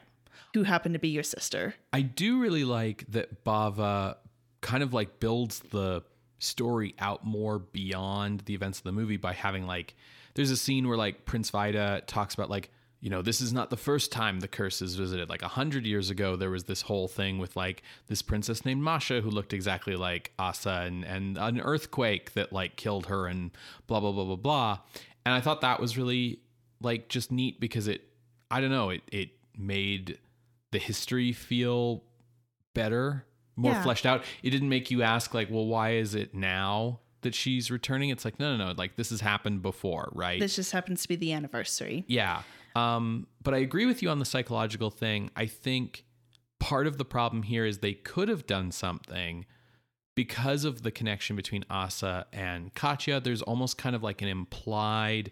who happened to be your sister. I do really like that Bava kind of like builds the story out more beyond the events of the movie by having like there's a scene where like Prince Vajda talks about like you know this is not the first time the curse is visited like a hundred years ago there was this whole thing with like this princess named Masha who looked exactly like Asa and and an earthquake that like killed her and blah blah blah blah blah and I thought that was really like just neat because it I don't know it it made the history feel better, more Yeah. fleshed out. It didn't make you ask like, well, why is it now that she's returning? It's like, no, no, no, like this has happened before, right? This just happens to be the anniversary. yeah. Um, but I agree with you on the psychological thing. I think part of the problem here is they could have done something because of the connection between Asa and Katya. There's almost kind of like an implied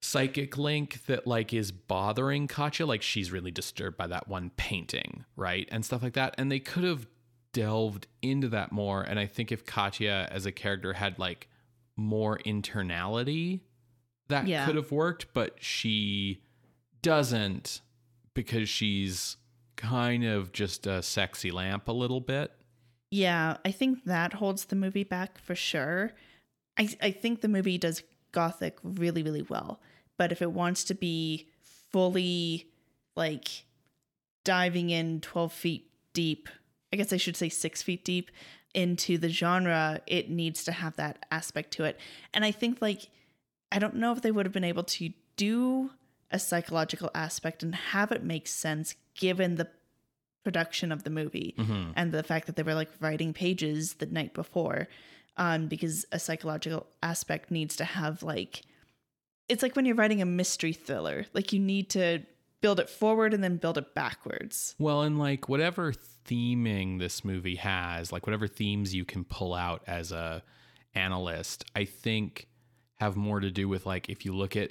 psychic link that like is bothering Katya like she's really disturbed by that one painting right and stuff like that and they could have delved into that more. And I think if Katya as a character had like more internality, that Yeah. could have worked, but she doesn't because she's kind of just a sexy lamp a little bit. Yeah, I think that holds the movie back for sure. I I think the movie does gothic really really well, but if it wants to be fully like diving in 12 feet deep, I guess I should say 6 feet deep into the genre, it needs to have that aspect to it. And I think like I don't know if they would have been able to do a psychological aspect and have it make sense given the production of the movie Mm-hmm. and the fact that they were like writing pages the night before um because a psychological aspect needs to have like it's like when you're writing a mystery thriller like you need to build it forward and then build it backwards Well, and like whatever theming this movie has, like whatever themes you can pull out as a analyst, I think have more to do with like if you look at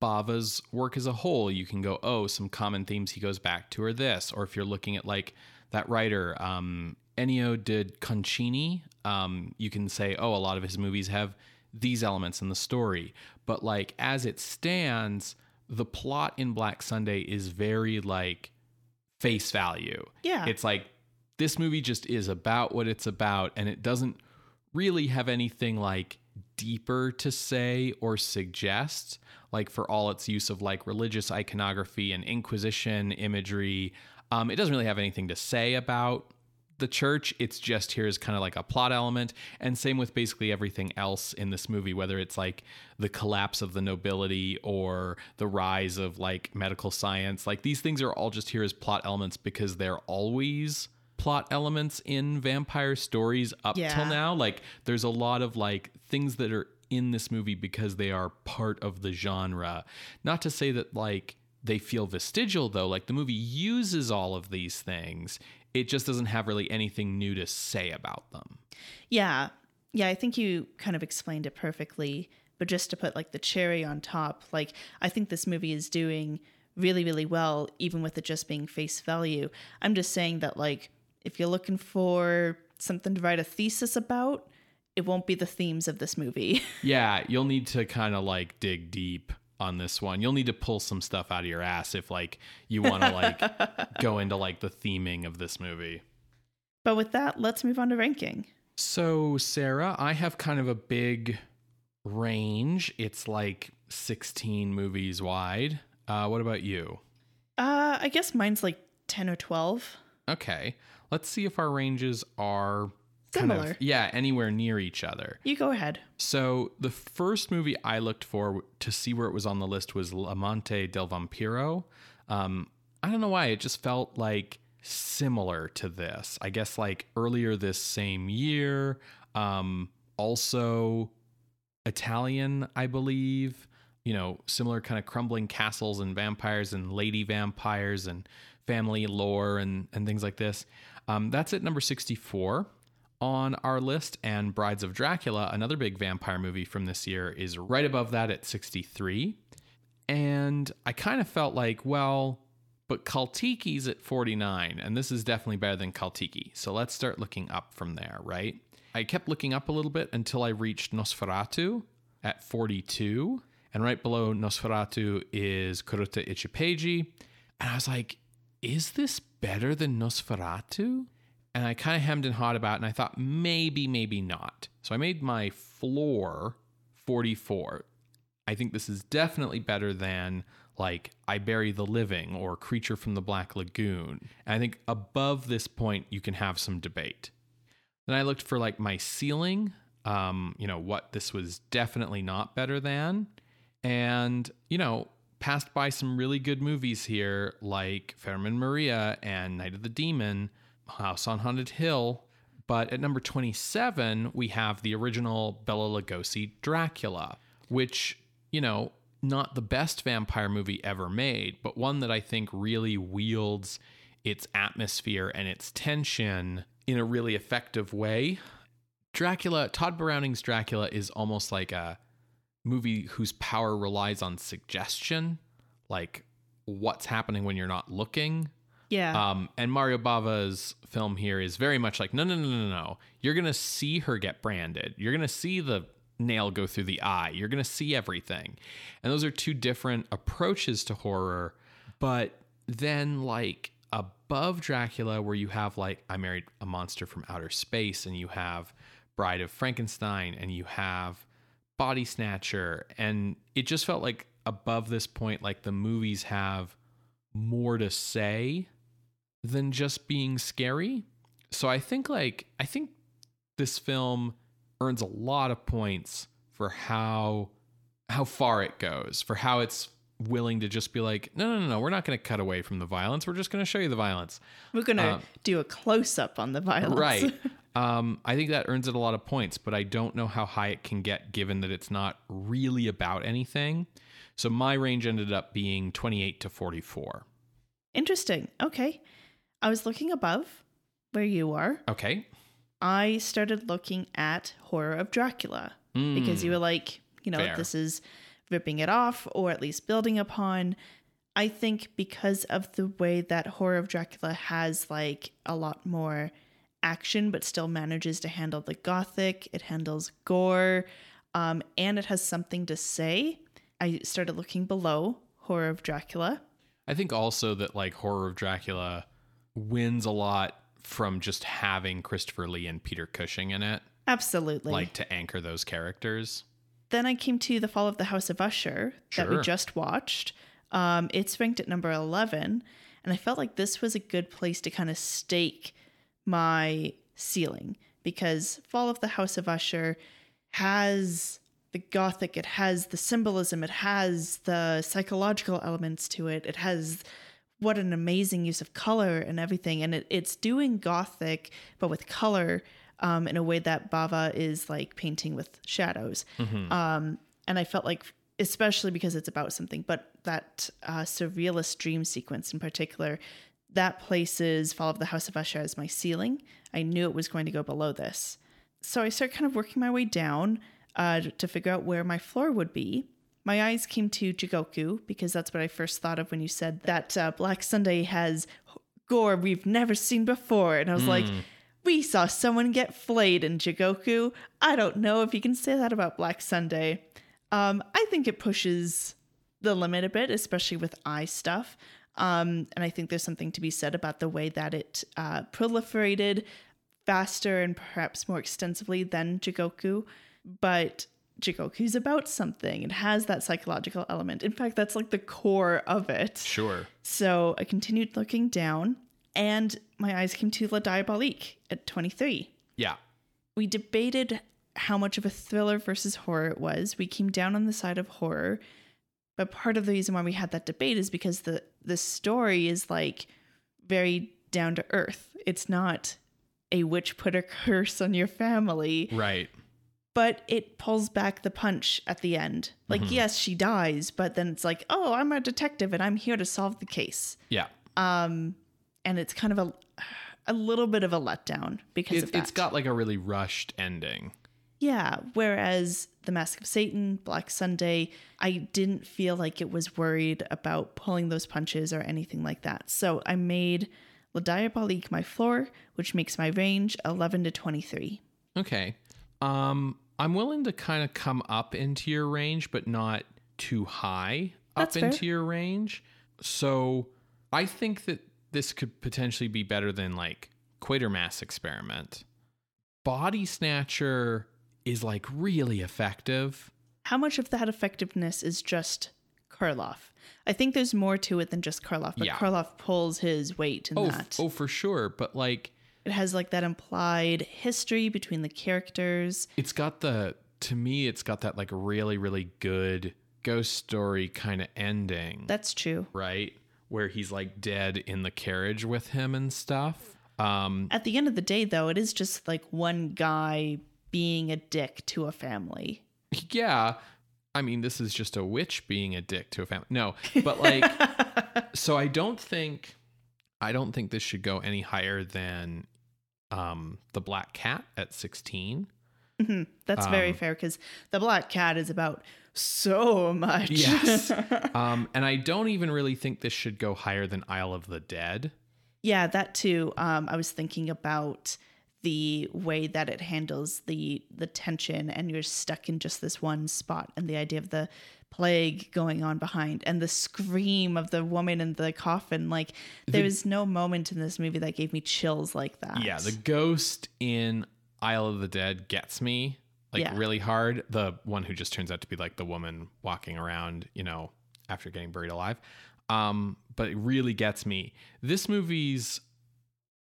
Bava's work as a whole, you can go, oh, some common themes he goes back to are this. Or if you're looking at like that writer, um, Ennio De Concini, um, you can say, oh, a lot of his movies have these elements in the story. But like as it stands, the plot in Black Sunday is very like face value. Yeah. It's like this movie just is about what it's about and it doesn't really have anything like deeper to say or suggest like for all its use of like religious iconography and inquisition imagery um, it doesn't really have anything to say about the church. It's just here as kind of like a plot element. And same with basically everything else in this movie whether it's like the collapse of the nobility or the rise of like medical science. Like these things are all just here as plot elements because they're always plot elements in vampire stories up Yeah. till now like there's a lot of like things that are in this movie because they are part of the genre not to say that like they feel vestigial though like the movie uses all of these things it just doesn't have really anything new to say about them Yeah. Yeah, I think you kind of explained it perfectly. But just to put like the cherry on top, like I think this movie is doing really, really well, even with it just being face value. I'm just saying that like if you're looking for something to write a thesis about, it won't be the themes of this movie. yeah you'll need to kind of like dig deep on this one you'll need to pull some stuff out of your ass if like you want to like go into like the theming of this movie but with that, let's move on to ranking. So, Sarah, I have kind of a big range. It's like 16 movies wide. Uh, what about you? Uh I guess mine's like 10 or 12. Okay. Let's see if our ranges are kind Similar. of, yeah, anywhere near each other. You go ahead. So, the first movie I looked for to see where it was on the list was L'Amante del Vampiro. Um, I don't know why. It just felt like similar to this. I guess like earlier this same year. Um, also Italian, I believe. You know, similar kind of crumbling castles and vampires and lady vampires and family lore and, and things like this. Um, that's at number 64 on our list. And Brides of Dracula, another big vampire movie from this year, is right above that at 63. And I kind of felt like, well, but Caltiki's at 49, and this is definitely better than Kaltiki. So let's start looking up from there, right? I kept looking up a little bit until I reached Nosferatu at 42. And right below Nosferatu is Kurutta Ippeji. And I was like, is this better than Nosferatu? And I kind of hemmed and hawed about it, and I thought maybe, maybe not. So I made my floor 44. I think this is definitely better than like I Bury the Living or Creature from the Black Lagoon. And I think above this point, you can have some debate. Then I looked for like my ceiling, um, you know, what this was definitely not better than. And, you know, passed by some really good movies here like Fermin Maria and Night of the Demon, House on Haunted Hill. But at number 27, we have the original Bela Lugosi Dracula, which, you know, not the best vampire movie ever made, but one that I think really wields its atmosphere and its tension in a really effective way. Dracula, Tod Browning's Dracula is almost like a movie whose power relies on suggestion, like what's happening when you're not looking. Yeah. Um, and Mario Bava's film here is very much like, no, no, no, no, no. You're going to see her get branded. You're going to see the nail go through the eye. You're going to see everything. And those are two different approaches to horror. But then, like, above Dracula, where you have, like, I Married a Monster from Outer Space, and you have Bride of Frankenstein, and you have Body Snatcher. And it just felt like above this point, like, the movies have more to say than just being scary. So I think like I think this film earns a lot of points for how how far it goes, for how it's willing to just be like, no, no, no, no, we're not going to cut away from the violence. We're just going to show you the violence. We're going to um, do a close up on the violence. Right. um, I think that earns it a lot of points, but I don't know how high it can get given that it's not really about anything. So my range ended up being 28 to 44. Interesting. Okay. I was looking above where you are. Okay. I started looking at Horror of Dracula because you were like, you know, Fair. this is ripping it off or at least building upon. I think because of the way that Horror of Dracula has like a lot more action, but still manages to handle the gothic, it handles gore, um, and it has something to say. I started looking below Horror of Dracula. I think also that like Horror of Dracula wins a lot from just having Christopher Lee and Peter Cushing in it, Absolutely. like to anchor those characters. then I came to The Fall of the House of Usher that we just watched. Um, it's ranked at number 11. And I felt like this was a good place to kind of stake my ceiling because Fall of the House of Usher has the gothic, it has the symbolism, it has the psychological elements to it, it has what an amazing use of color and everything. And it, it's doing gothic, but with color um, in a way that Bava is like painting with shadows. Um, and I felt like, especially because it's about something, but that uh, surrealist dream sequence in particular, that places Fall of the House of Usher as my ceiling. I knew it was going to go below this. So I start kind of working my way down uh, to figure out where my floor would be. My eyes came to Jigoku because that's what I first thought of when you said that uh, Black Sunday has gore we've never seen before. And I was like, we saw someone get flayed in Jigoku. I don't know if you can say that about Black Sunday. Um, I think it pushes the limit a bit, especially with eye stuff. Um, and I think there's something to be said about the way that it uh, proliferated faster and perhaps more extensively than Jigoku. But Jigoku's about something. It has that psychological element. In fact, that's like the core of it. Sure. So I continued looking down, and my eyes came to La Diabolique at 23. Yeah. We debated how much of a thriller versus horror it was. We came down on the side of horror, but part of the reason why we had that debate is because the the story is like very down to earth. It's not a witch put a curse on your family Right. but it pulls back the punch at the end. Like, yes, she dies, but then it's like, oh, I'm a detective and I'm here to solve the case. Yeah. Um, and it's kind of a a little bit of a letdown because It, of that. it's got like a really rushed ending. Yeah. Whereas the Mask of Satan, Black Sunday, I didn't feel like it was worried about pulling those punches or anything like that. So I made La Diabolique my floor, which makes my range 11 to 23. Okay. Um, I'm willing to kind of come up into your range, but not too high up That's fair. into your range. So I think that this could potentially be better than like Quatermass Experiment. Body Snatcher is like really effective. how much of that effectiveness is just Karloff? I think there's more to it than just Karloff, but Yeah. Karloff pulls his weight in Oh, that. f- oh, for sure. But like, It has like that implied history between the characters. it's got the to me, it's got that like really, really good ghost story kind of ending. That's true. right? Where he's like dead in the carriage with him and stuff. Um, At the end of the day, though, it is just like one guy being a dick to a family. yeah. I mean, this is just a witch being a dick to a family. No, but like, so I don't think, I don't think this should go any higher than um, the Black Cat at 16. Mhm. That's very Um, fair because the Black Cat is about so much. Yes. um, and I don't even really think this should go higher than Isle of the Dead. Yeah, that too. Um, I was thinking about the way that it handles the the tension and you're stuck in just this one spot and the idea of the plague going on behind and the scream of the woman in the coffin like there was no moment in this movie that gave me chills like that Yeah, the ghost in Isle of the Dead gets me like Yeah. really hard. The one who just turns out to be like the woman walking around, you know, after getting buried alive. Um, but it really gets me. This movie's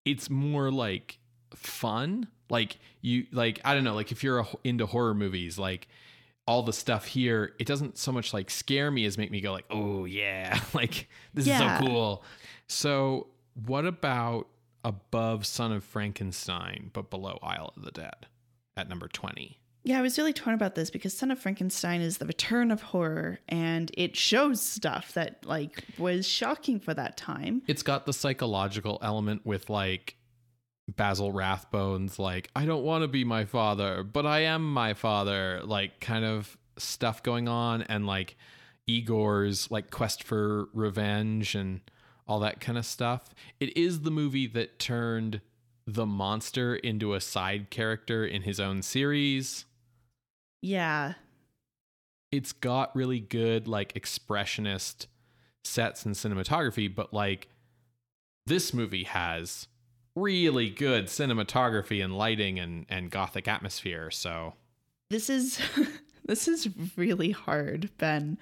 it's more like fun. Like you like I don't know, like if you're a, into horror movies, like all the stuff here, it doesn't so much like scare me as make me go like, "Oh yeah, like this Yeah. is so cool." So, what about above Son of Frankenstein but below Isle of the Dead at number 20? Yeah, I was really torn about this because Son of Frankenstein is the return of horror and it shows stuff that like was shocking for that time. It's got the psychological element with like Basil Rathbone's like I don't want to be my father, but I am my father, like kind of stuff going on and like Igor's like quest for revenge and all that kind of stuff. It is the movie that turned the monster into a side character in his own series. Yeah. It's got really good like expressionist sets and cinematography, but like this movie has really good cinematography and lighting and and gothic atmosphere. So This is this is really hard, Ben.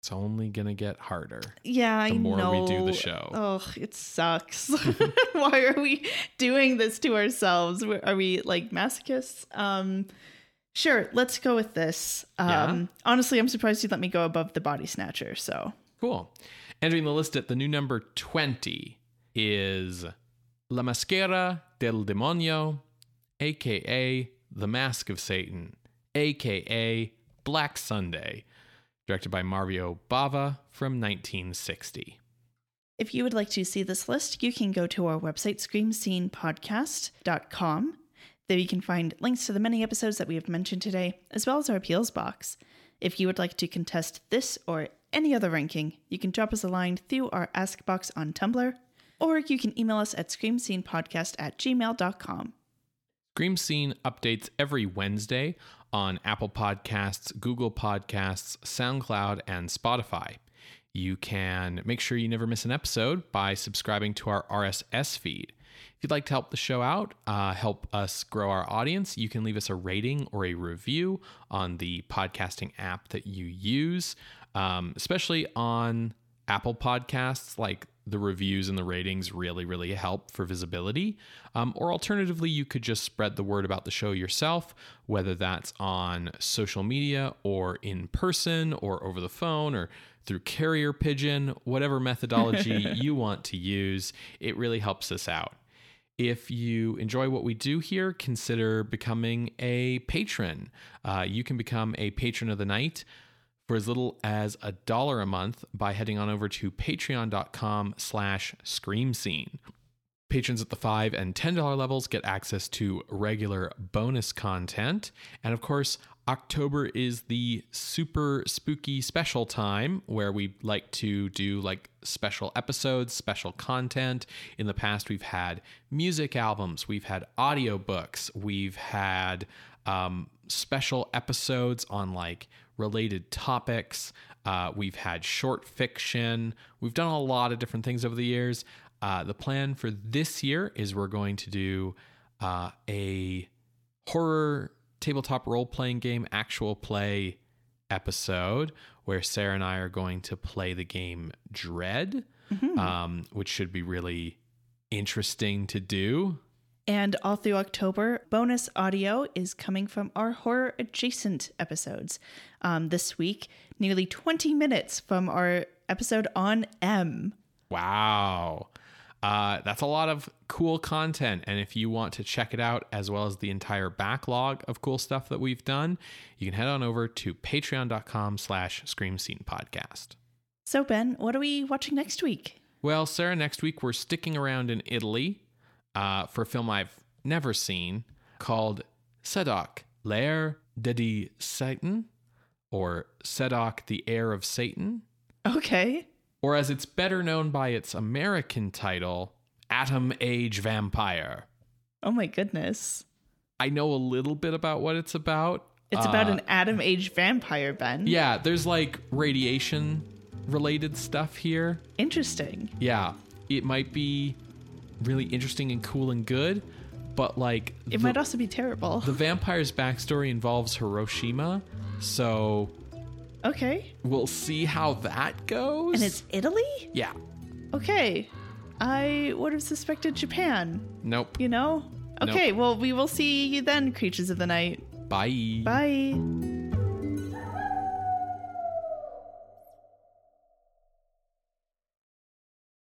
it's only gonna get harder. Yeah, I The more we do the show. Oh, it sucks. Why are we doing this to ourselves? Are we like masochists? Um sure, let's go with this. Um Yeah? honestly, I'm surprised you let me go above the body snatcher, so Cool. Entering the list at the new number 20 is La Maschera del Demonio, aka The Mask of Satan, aka Black Sunday, directed by Mario Bava from 1960. If you would like to see this list, you can go to our website, screamscenepodcast.com. There you can find links to the many episodes that we have mentioned today, as well as our appeals box. If you would like to contest this or any other ranking, you can drop us a line through our Ask box on Tumblr, or you can email us at screamscenepodcast at gmail.com. Scream Scene updates every Wednesday on Apple Podcasts, Google Podcasts, SoundCloud, and Spotify. You can make sure you never miss an episode by subscribing to our RSS feed. If you'd like to help the show out, uh, help us grow our audience, you can leave us a rating or a review on the podcasting app that you use, um, especially on Apple Podcasts. Like the reviews and the ratings really, really help for visibility. Um, or alternatively, you could just spread the word about the show yourself, whether that's on social media or in person or over the phone or through carrier pigeon, whatever methodology you want to use. It really helps us out. If you enjoy what we do here, consider becoming a patron. Uh, you can become a patron of the night for as little as a dollar a month by heading on over to patreon.com slash scream scene. Patrons at the $5 and $10 levels get access to regular bonus content. And of course, October is the super spooky special time where we like to do like special episodes, special content. In the past, we've had music albums, we've had audiobooks, we've had um, special episodes on like related topics. Uh, we've had short fiction. We've done a lot of different things over the years. Uh, the plan for this year is we're going to do uh, a horror tabletop role playing game actual play episode where Sarah and I are going to play the game Dread, um, which should be really interesting to do. And all through October, bonus audio is coming from our horror adjacent episodes. Um, this week, nearly 20 minutes from our episode on M. Wow. Uh, that's a lot of cool content. And if you want to check it out, as well as the entire backlog of cool stuff that we've done, you can head on over to patreon.com slash scream scene podcast. So, Ben, what are we watching next week? Well, Sarah, next week we're sticking around in Italy uh, for a film I've never seen called Seddok, L'air de Satan, or Seddok, the Heir of Satan. Okay. or as it's better known by its American title, atom age vampire. Oh my goodness. I know a little bit about what it's about. It's about Uh, an atom age vampire, Ben. Yeah, there's like radiation related stuff here. Interesting. Yeah, it might be really interesting and cool and good, but like It the, might also be terrible. the vampire's backstory involves Hiroshima, so Okay. we'll see how that goes. And it's Italy? yeah, Okay. I would have suspected Japan, nope. you know? Okay, well, we will see you then, creatures of the night. Bye. Bye.